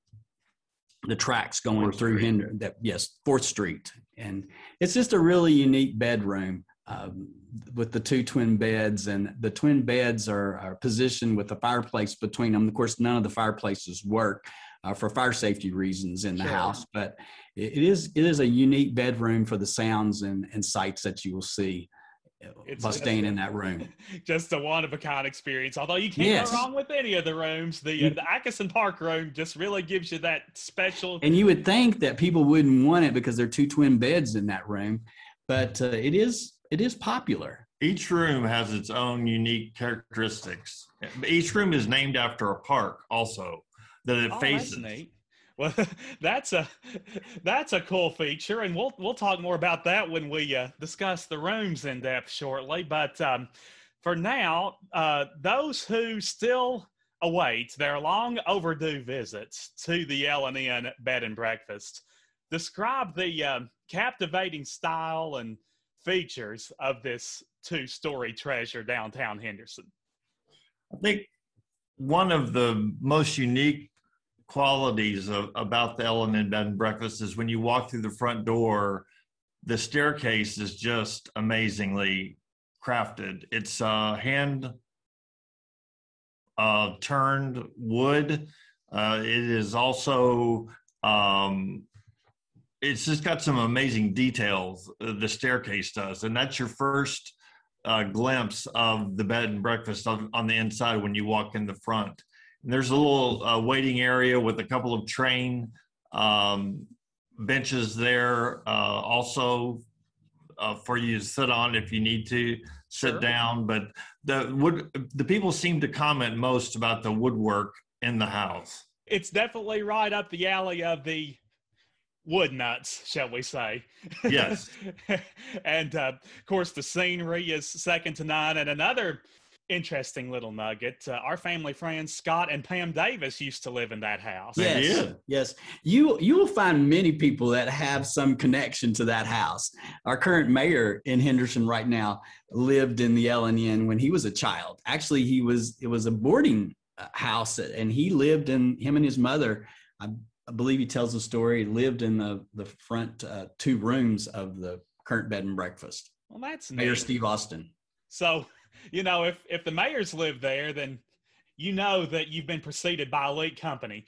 the tracks going Fourth through Hinder. That yes, Fourth Street, and it's just a really unique bedroom. Um, with the two twin beds, and the twin beds are, are positioned with a fireplace between them. Of course, none of the fireplaces work, uh, for fire safety reasons in the Sure. house. But it, it is it is a unique bedroom for the sounds and, and sights that you will see uh, It's by just- staying in that room. [laughs] just a one of a kind experience. Although you can't Yes. go wrong with any of the rooms. The You- the Atkinson Park room just really gives you that special. And you would think that people wouldn't want it because there are two twin beds in that room, but uh, it is it is popular. Each room has its own unique characteristics. Each room is named after a park, also that it Oh, faces. Well, [laughs] that's a that's a cool feature, and we'll we'll talk more about that when we uh, discuss the rooms in depth shortly. But um, for now, uh, those who still await their long overdue visits to the L and N Bed and Breakfast, describe the um, captivating style and features of this two-story treasure downtown Henderson. I think one of the most unique qualities of, about the L and N Bed and Breakfast is when you walk through the front door, the staircase is just amazingly crafted. It's uh, hand uh, turned wood. Uh, it is also um, it's just got some amazing details. uh, The staircase does, and that's your first uh, glimpse of the bed and breakfast on, on the inside when you walk in the front. And there's a little uh, waiting area with a couple of train um, benches there, uh, also uh, for you to sit on if you need to sit Sure. down. But the wood, the people seem to comment most about the woodwork in the house. it's definitely right up the alley of the wood nuts, shall we say? Yes. [laughs] and uh, of course, the scenery is second to none. And another interesting little nugget: uh, our family friends Scott and Pam Davis used to live in that house. Yes, did. yes. You you will find many people that have some connection to that house. Our current mayor in Henderson right now lived in the L and N when he was a child. Actually, he was it was a boarding uh, house, and he lived in him and his mother. I, I believe he tells the story. Lived in the the front uh, two rooms of the current bed and breakfast. Well, that's Mayor neat. Steve Austin. So, [laughs] you know, if if the mayors live there, then you know that you've been preceded by elite company.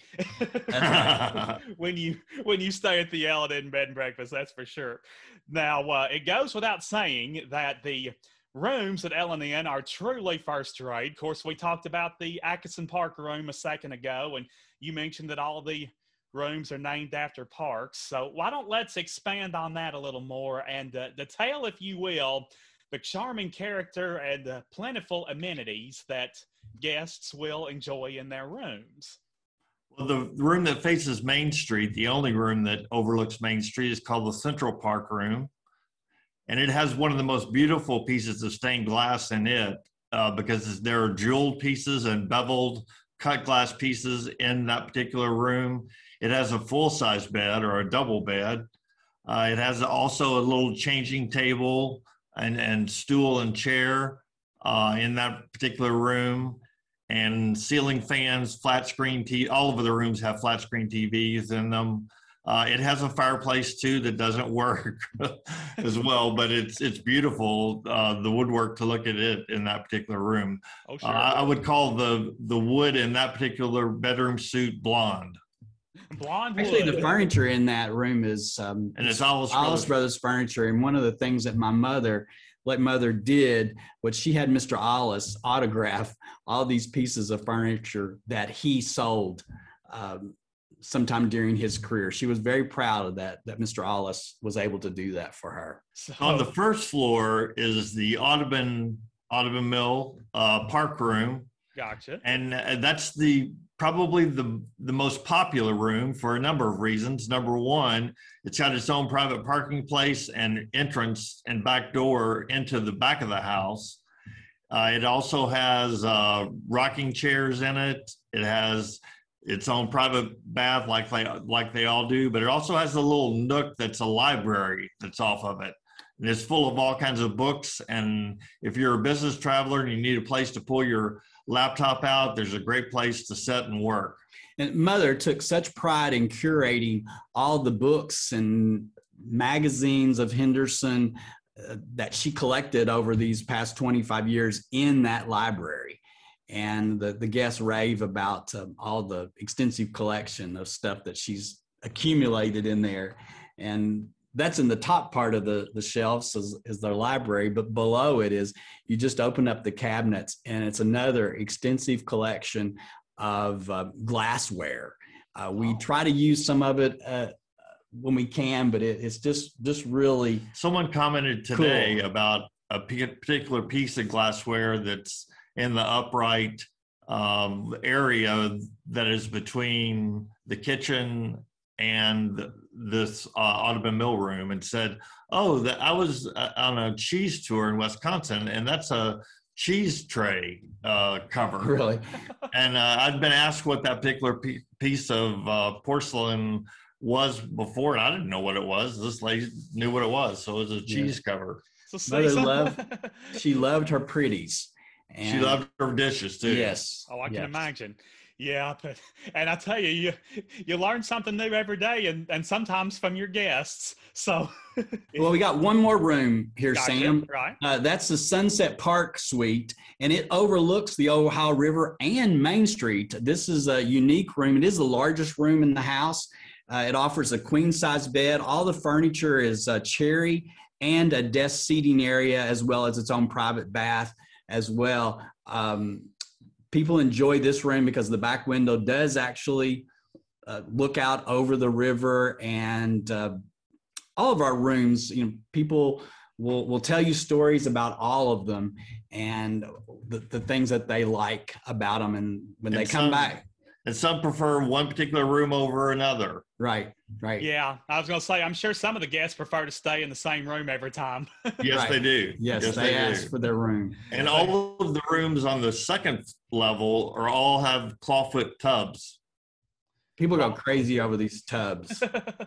[laughs] when you when you stay at the L&N Bed and Breakfast, that's for sure. Now, uh, it goes without saying that the rooms at L&N are truly first rate. Of course, we talked about the Atkinson Park room a second ago, and you mentioned that all the rooms are named after parks. So why don't let's expand on that a little more and uh, detail, if you will, the charming character and the plentiful amenities that guests will enjoy in their rooms. Well, the room that faces Main Street, the only room that overlooks Main Street, is called the Central Park Room. And it has one of the most beautiful pieces of stained glass in it uh, because there are jeweled pieces and beveled cut glass pieces in that particular room. It has a full size bed or a double bed. Uh, it has also a little changing table and, and stool and chair uh, in that particular room and ceiling fans, flat screen TV. All of the rooms have flat screen TVs in them. Uh, it has a fireplace too that doesn't [laughs] work [laughs] as well, but it's it's beautiful. Uh, the woodwork to look at it in that particular room. Oh, Uh, sure. I would call the the wood in that particular bedroom suit blonde, [laughs] Blonde Actually, wood. the furniture in that room is um, and it's Alice Alice Brothers. Brothers Furniture. And one of the things that my mother, like mother did, was she had Mr. Alice autograph all these pieces of furniture that he sold um, sometime during his career. She was very proud of that, that Mr. Alice was able to do that for her. So, On the first floor is the Audubon Audubon Mill uh, Park Room. gotcha. and uh, that's the probably the the most popular room for a number of reasons. Number one it's got its own private parking place and entrance and back door into the back of the house. Uh, it also has uh, rocking chairs in it. It has its own private bath like they like they all do but it also has a little nook that's a library that's off of it. And it's full of all kinds of books. And if you're a business traveler and you need a place to pull your laptop out, there's a great place to sit and work. And mother took such pride in curating all the books and magazines of Henderson uh, that she collected over these past 25 years in that library. and the, the guests rave about um, all the extensive collection of stuff that she's accumulated in there. And that's in the top part of the, the shelves is, is the library, but below it is you just open up the cabinets and it's another extensive collection of uh, glassware. Uh, we Oh. try to use some of it uh, when we can, but it, it's just just really Someone commented today Cool. about a particular piece of glassware that's in the upright um, area that is between the kitchen and this uh, Audubon Mill room and said, "Oh, that I was uh, on a cheese tour in Wisconsin, and that's a cheese tray uh, cover." [laughs] really And uh, I'd been asked what that particular pe- piece of uh, porcelain was before, and I didn't know what it was. This lady knew what it was, so it was a cheese cover. So Mother see, some- love- she loved her pretties. And She loved her dishes too. Yes. Oh, I can yes. imagine. Yeah, but and I tell you, you you learn something new every day, and and sometimes from your guests. So, [laughs] Well, we got one more room here, Gotcha, Sam. right? Uh, that's the Sunset Park Suite, and it overlooks the Ohio River and Main Street. This is a unique room. It is the largest room in the house. Uh, it offers a queen size bed. All the furniture is uh, cherry and a desk seating area, as well as its own private bath as well. Um, people enjoy this room because the back window does actually uh, look out over the river and uh, all of our rooms you know people will will tell you stories about all of them and the, the things that they like about them and when they And come back And some prefer one particular room over another. right right Yeah, I was gonna say, I'm sure some of the guests prefer to stay in the same room every time. [laughs] Yes, Right. they do. yes, they, ask do. for their room And all of the rooms on the second level are all have clawfoot tubs. people go crazy over these tubs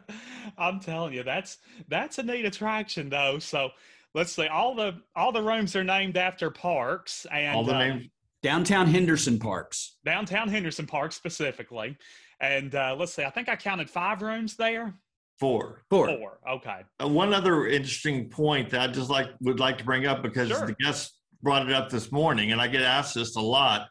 [laughs] I'm telling you, that's that's a neat attraction though. So let's see, all the all the rooms are named after parks and all the uh, names. Downtown henderson parks downtown Henderson Park specifically. And uh, let's see, I think I counted five rooms there. Four. four Four. Okay. Uh, one other interesting point that I just like would like to bring up because Sure. the guest brought it up this morning, and I get asked this a lot.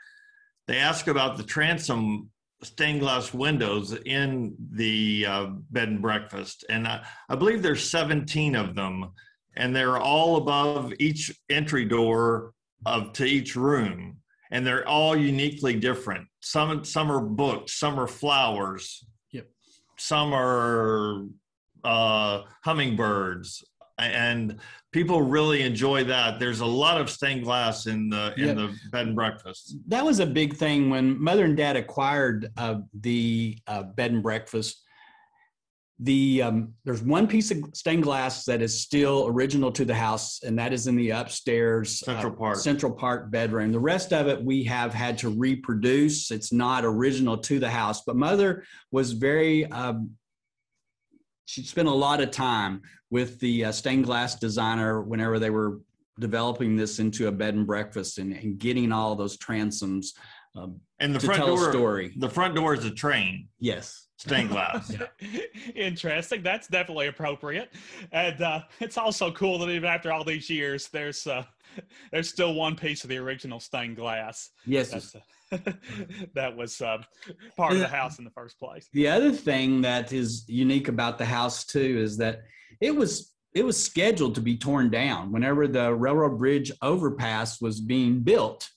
They ask about the transom stained glass windows in the uh, bed and breakfast, and I, I believe there's 17 of them, and they're all above each entry door of to each room, and they're all uniquely different. Some some are books, some are flowers, Yep. some are uh, hummingbirds, and people really enjoy that. There's a lot of stained glass in the in Yep. the bed and breakfast. that was a big thing when mother and dad acquired uh, the uh, bed and breakfast the um, there's one piece of stained glass that is still original to the house and that is in the upstairs Central uh, Park. central park bedroom the rest of it we have had to reproduce it's not original to the house but mother was very um, she spent a lot of time with the uh, stained glass designer whenever they were developing this into a bed and breakfast and, and getting all those transoms um, And the front door, story. the front door is a train, Yes. Stained glass. [laughs] Interesting. That's definitely appropriate, and uh, it's also cool that even after all these years, there's uh, there's still one piece of the original stained glass. Yes. Uh, [laughs] that was uh, part of the house in the first place. The other thing that is unique about the house too is that it was it was scheduled to be torn down whenever the railroad bridge overpass was being built.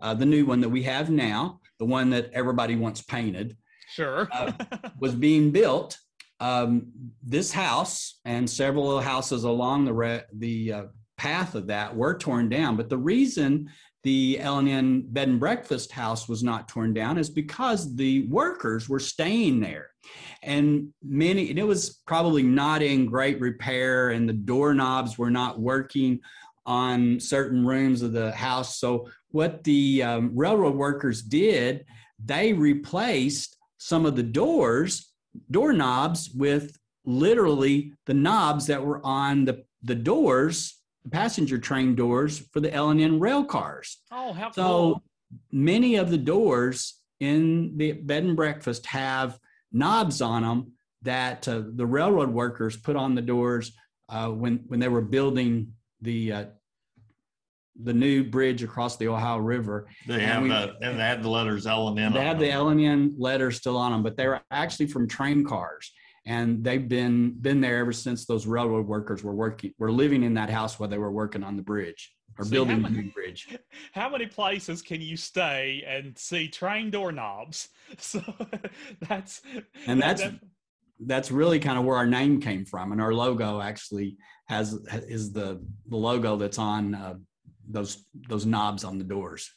Uh, the new one that we have now, the one that everybody wants painted, Sure. Uh, [laughs] was being built. Um, this house and several houses along the re- the uh, path of that were torn down. But the reason the L&N bed and breakfast house was not torn down is because the workers were staying there. And many, and it was probably not in great repair, and the doorknobs were not working on certain rooms of the house. So, what the um, railroad workers did, they replaced some of the doors, doorknobs, with literally the knobs that were on the, the doors, the passenger train doors for the L&N rail cars. oh, how So cool. many of the doors in the bed and breakfast have knobs on them that uh, the railroad workers put on the doors uh, when when they were building the uh, the new bridge across the Ohio River. They And have we- the, and they had the letters L and N. They have the. L and N letters still on them, but they were actually from train cars. And they've been been there ever since those railroad workers were working, were living in that house while they were working on the bridge or See, building how the new bridge. [laughs] How many places can you stay and see train doorknobs? [laughs] So that's And that- that's that- that's really kind of where our name came from, and our logo actually has is the the logo that's on uh, those those knobs on the doors.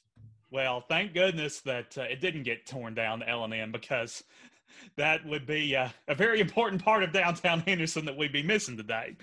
well. Thank goodness that uh, it didn't get torn down the L and N because that would be uh, a very important part of downtown [laughs] Henderson that we'd be missing today.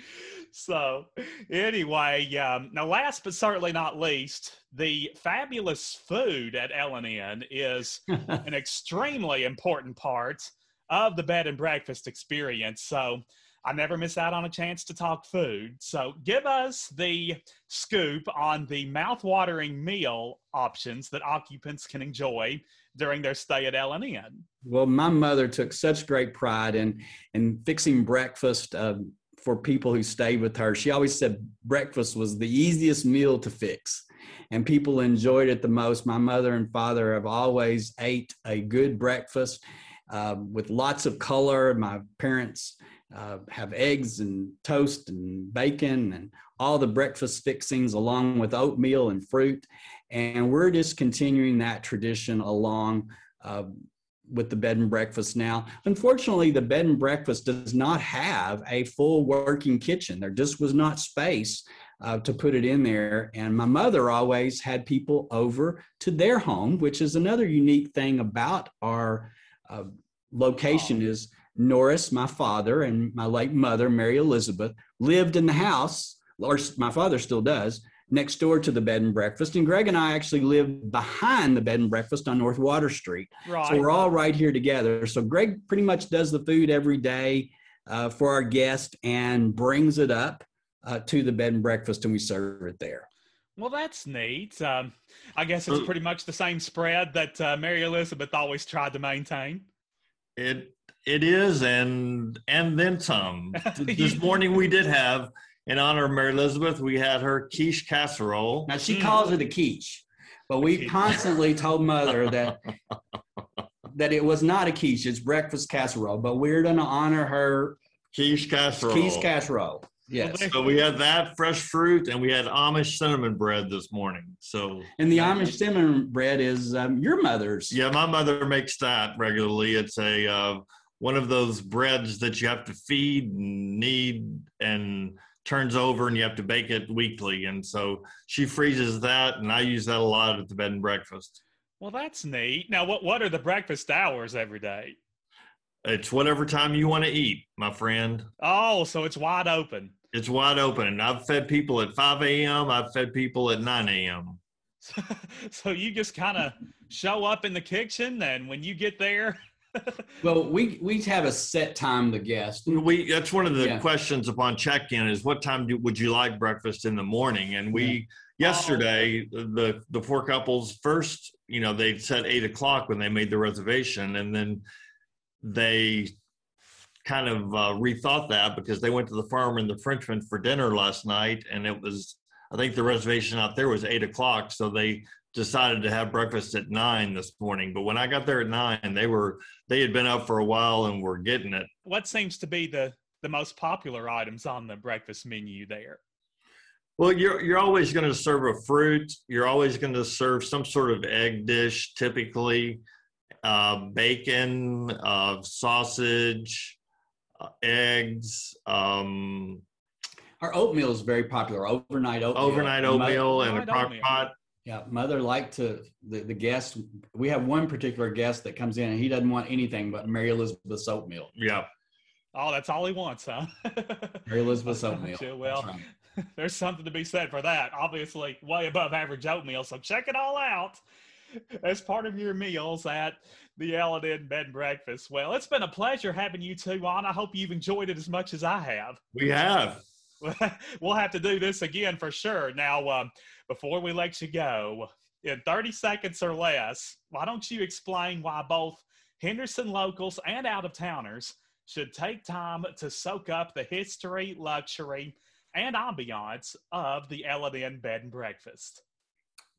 So anyway, um, now last but certainly not least, the fabulous food at L and N is [laughs] an extremely important part of the bed and breakfast experience. So I never miss out on a chance to talk food. So give us the scoop on the mouth-watering meal options that occupants can enjoy during their stay at L&N. Well, my mother took such great pride in in fixing breakfast uh, for people who stayed with her. She always said breakfast was the easiest meal to fix, and people enjoyed it the most. My mother and father have always ate a good breakfast uh, with lots of color. My parents uh, have eggs and toast and bacon and all the breakfast fixings along with oatmeal and fruit. And we're just continuing that tradition along uh, with the bed and breakfast now. Unfortunately, the bed and breakfast does not have a full working kitchen. There just was not space uh, to put it in there. And my mother always had people over to their home, which is another unique thing about our uh, location is Norris, my father, and my late mother, Mary Elizabeth, lived in the house, or my father still does, next door to the bed and breakfast. And Greg and I actually live behind the bed and breakfast on North Water Street. Right. So we're all right here together. So Greg pretty much does the food every day uh, for our guest and brings it up uh, to the bed and breakfast, and we serve it there. well, that's neat. Um, I guess it's pretty much the same spread that uh, Mary Elizabeth always tried to maintain. It it is, and and then some. [laughs] this morning we did have, in honor of Mary Elizabeth, we had her quiche casserole. Now she calls it a quiche, but we [laughs] constantly told mother that that it was not a quiche; it's breakfast casserole. But we're going to honor her Quiche casserole. quiche casserole. Yes, So we had that fresh fruit, and we had Amish cinnamon bread this morning. So and the Amish cinnamon bread is um, your mother's. yeah, my mother makes that regularly. It's a uh, one of those breads that you have to feed, and knead, and turns over, and you have to bake it weekly. And so she freezes that, and I use that a lot at the bed and breakfast. Well, that's neat. Now, what what are the breakfast hours every day? It's whatever time you want to eat, my friend. Oh, so it's wide open. It's wide open. And I've fed people at 5 a.m. I've fed people at 9 a.m. [laughs] so you just kind of show up in the kitchen, and when you get there, Well, we we have a set time the guest. We that's one of the Yeah. questions upon check-in is what time do, would you like breakfast in the morning? And we yesterday the the four couples first, you know, they said eight o'clock when they made the reservation, and then they kind of uh, rethought that because they went to the Farmer and the Frenchman for dinner last night, and it was I think the reservation out there was eight o'clock, so they decided to have breakfast at nine this morning. But when I got there at nine, they were they had been up for a while and were getting it. what seems to be the the most popular items on the breakfast menu there? Well, you're you're always going to serve a fruit. You're always going to serve some sort of egg dish, typically uh, bacon, uh, sausage, uh, eggs, um, Our oatmeal is very popular. Overnight oatmeal. overnight oatmeal, and a crock pot. Yeah, mother liked to the, the guest. We have one particular guest that comes in and he doesn't want anything but Mary Elizabeth's oatmeal. Yeah, Oh, that's all he wants, huh? [laughs] Mary Elizabeth's oatmeal. Well, right. [laughs] there's something to be said for that. Obviously, way above average oatmeal. So check it all out as part of your meals at the L&N Bed and Breakfast. Well, it's been a pleasure having you two on. I hope you've enjoyed it as much as I have. we have. [laughs] we'll have to do this again for sure. Now, um, before we let you go, in 30 seconds or less, why don't you explain why both Henderson locals and out of towners should take time to soak up the history, luxury, and ambiance of the L&N Bed and Breakfast?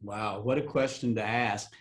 Wow, what a question to ask.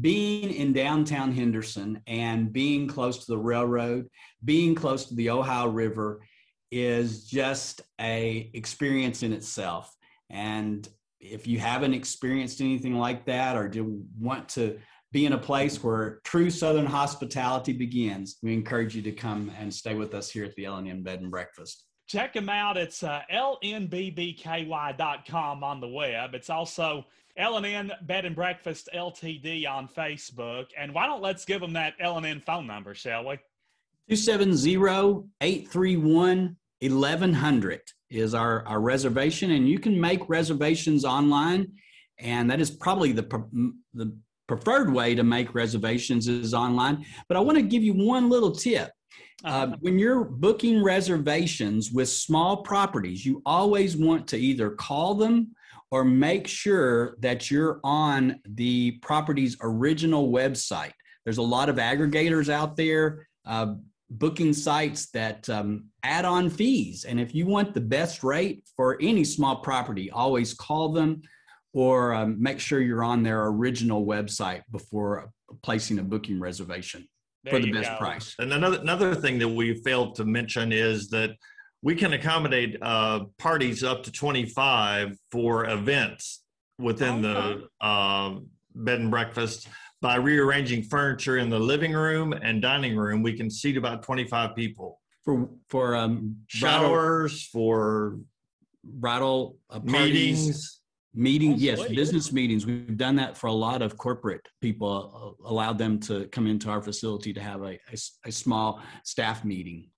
Being in downtown Henderson and being close to the railroad, being close to the Ohio River is just a experience in itself. And if you haven't experienced anything like that or do want to be in a place where true Southern hospitality begins, we encourage you to come and stay with us here at the L&N Bed and Breakfast. Check them out. It's uh, lnbbky.com on the web. It's also L&N Bed and Breakfast LTD on Facebook. And why don't let's give them that L&N phone number, shall we? 270-831-1100 is our, our reservation. And you can make reservations online. And that is probably the, the preferred way to make reservations is online. But I want to give you one little tip. Uh, when you're booking reservations with small properties, you always want to either call them or make sure that you're on the property's original website. There's a lot of aggregators out there, uh, booking sites that um, add on fees. And if you want the best rate for any small property, always call them or um, make sure you're on their original website before placing a booking reservation there for the best go. price. And another another thing that we failed to mention is that we can accommodate uh, parties up to 25 for events within okay. the uh, bed and breakfast by rearranging furniture in the living room and dining room we can seat about 25 people for for um showers for bridal uh, meetings Meetings, yes, business meetings. We've done that for a lot of corporate people, uh, allowed them to come into our facility to have a, a, a, small staff meeting.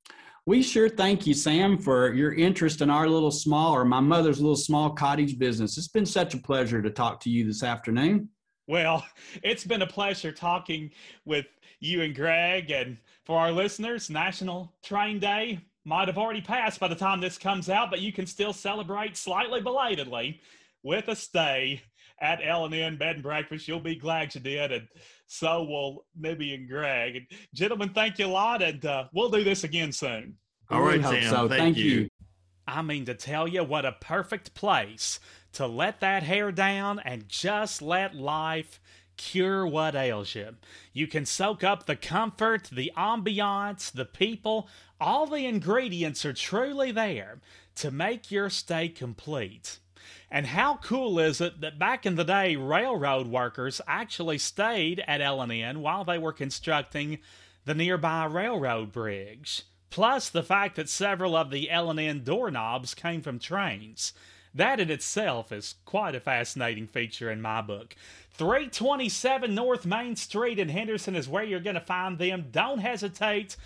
We sure thank you, Sam, for your interest in our little small, or my mother's little small cottage business. It's been such a pleasure to talk to you this afternoon. Well, [laughs] it's been a pleasure talking with you and Greg. And for our listeners, National Train Day might have already passed by the time this comes out, but you can still celebrate slightly belatedly with a stay at L&N Bed and Breakfast. You'll be glad you did, and so will Nibby and Greg. And gentlemen, thank you a lot, and uh, we'll do this again soon. All right, Sam. So. Thank, thank you. you. I mean to tell you what a perfect place to let that hair down and just let life cure what ails you. You can soak up the comfort, the ambiance, the people, all the ingredients are truly there to make your stay complete. And how cool is it that back in the day, railroad workers actually stayed at L&N while they were constructing the nearby railroad bridge? Plus, the fact that several of the L&N doorknobs came from trains. That in itself is quite a fascinating feature in my book. 327 North Main Street in Henderson is where you're going to find them. Don't hesitate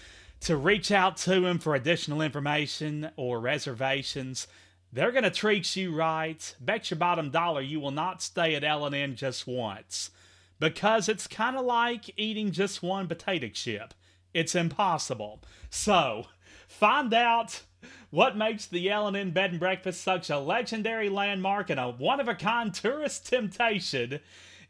to reach out to them for additional information or reservations. They're going to treat you right. Bet your bottom dollar you will not stay at L&N just once. Because it's kind of like eating just one potato chip. It's impossible. So, find out what makes the L&N Bed and Breakfast such a legendary landmark and a one-of-a-kind tourist temptation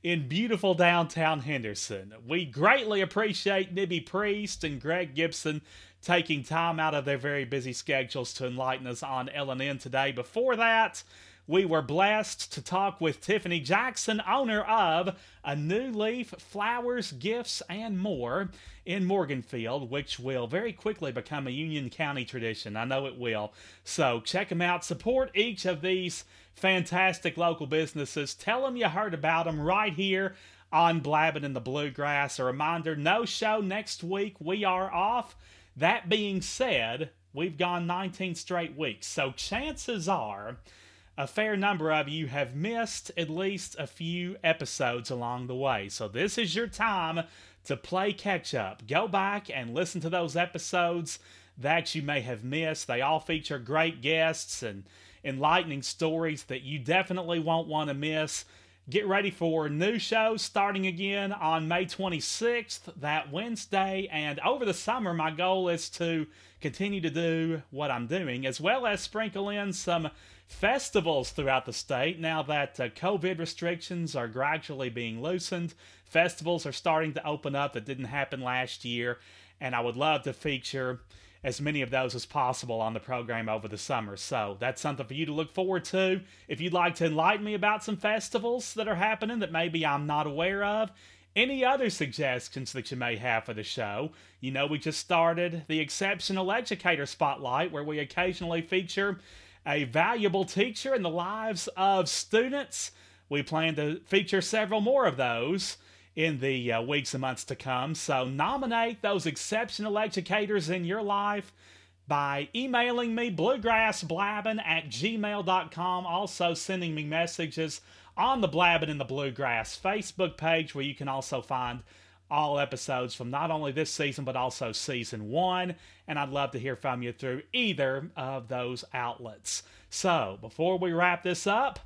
in beautiful downtown Henderson. We greatly appreciate Nibby Priest and Greg Gibson taking time out of their very busy schedules to enlighten us on L&N today. Before that, we were blessed to talk with Tiffany Jackson, owner of A New Leaf Flowers, Gifts, and More in Morganfield, which will very quickly become a Union County tradition. I know it will. So check them out. Support each of these fantastic local businesses. Tell them you heard about them right here on Blabbing in the Bluegrass. A reminder no show next week. We are off. That being said, we've gone 19 straight weeks, so chances are a fair number of you have missed at least a few episodes along the way. So this is your time to play catch up. Go back and listen to those episodes that you may have missed. They all feature great guests and enlightening stories that you definitely won't want to miss. Get ready for new shows starting again on May 26th, that Wednesday. And over the summer, my goal is to continue to do what I'm doing, as well as sprinkle in some festivals throughout the state. Now that uh, COVID restrictions are gradually being loosened, festivals are starting to open up that didn't happen last year. And I would love to feature as many of those as possible on the program over the summer. So that's something for you to look forward to. If you'd like to enlighten me about some festivals that are happening that maybe I'm not aware of, any other suggestions that you may have for the show? You know, we just started the Exceptional Educator Spotlight, where we occasionally feature a valuable teacher in the lives of students. We plan to feature several more of those in the uh, weeks and months to come. So nominate those exceptional educators in your life by emailing me bluegrassblabbing at gmail.com, also sending me messages on the Blabbing in the Bluegrass Facebook page, where you can also find all episodes from not only this season but also season one. And I'd love to hear from you through either of those outlets. So before we wrap this up,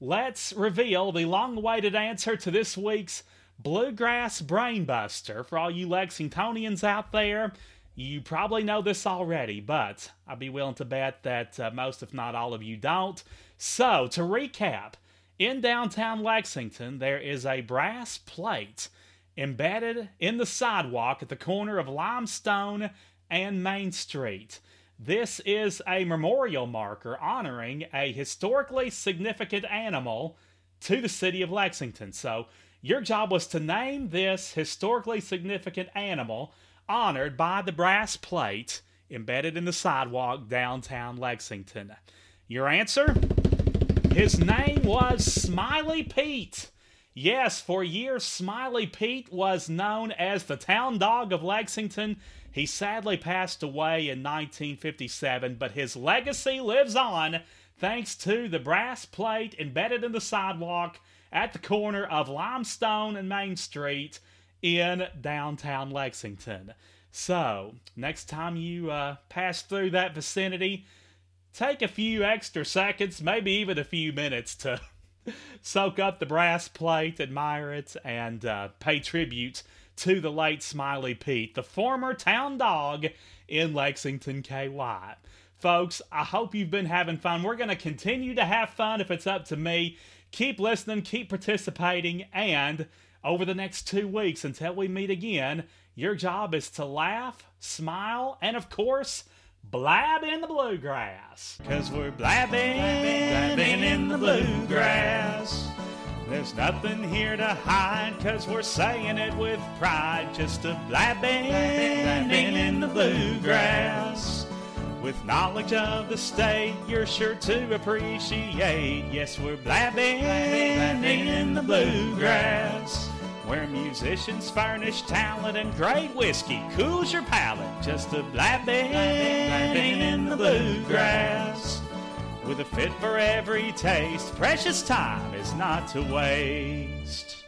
let's reveal the long awaited answer to this week's Bluegrass Brainbuster. For all you Lexingtonians out there, you probably know this already, but I'd be willing to bet that uh, most, if not all of you, don't. So, to recap, in downtown Lexington, there is a brass plate embedded in the sidewalk at the corner of Limestone and Main Street. This is a memorial marker honoring a historically significant animal to the city of Lexington. So, your job was to name this historically significant animal honored by the brass plate embedded in the sidewalk downtown Lexington. Your answer? His name was Smiley Pete. Yes, for years, Smiley Pete was known as the town dog of Lexington. He sadly passed away in 1957, but his legacy lives on thanks to the brass plate embedded in the sidewalk at the corner of Limestone and Main Street in downtown Lexington. So, next time you uh, pass through that vicinity, take a few extra seconds, maybe even a few minutes to soak up the brass plate, admire it, and uh, pay tribute to the late Smiley Pete, the former town dog in Lexington, KY. Folks, I hope you've been having fun. We're going to continue to have fun if it's up to me. Keep listening, keep participating, and over the next two weeks until we meet again, your job is to laugh, smile, and of course, blab in the bluegrass. Cause we're blabbing, blabbing in the bluegrass. There's nothing here to hide, cause we're saying it with pride. Just a blabbing, blabbing in the bluegrass. With knowledge of the state, you're sure to appreciate. Yes, we're blabbing, blabbing in the bluegrass. Where musicians furnish talent and great whiskey cools your palate. Just a blabbing, blabbing in the bluegrass. With a fit for every taste, precious time is not to waste.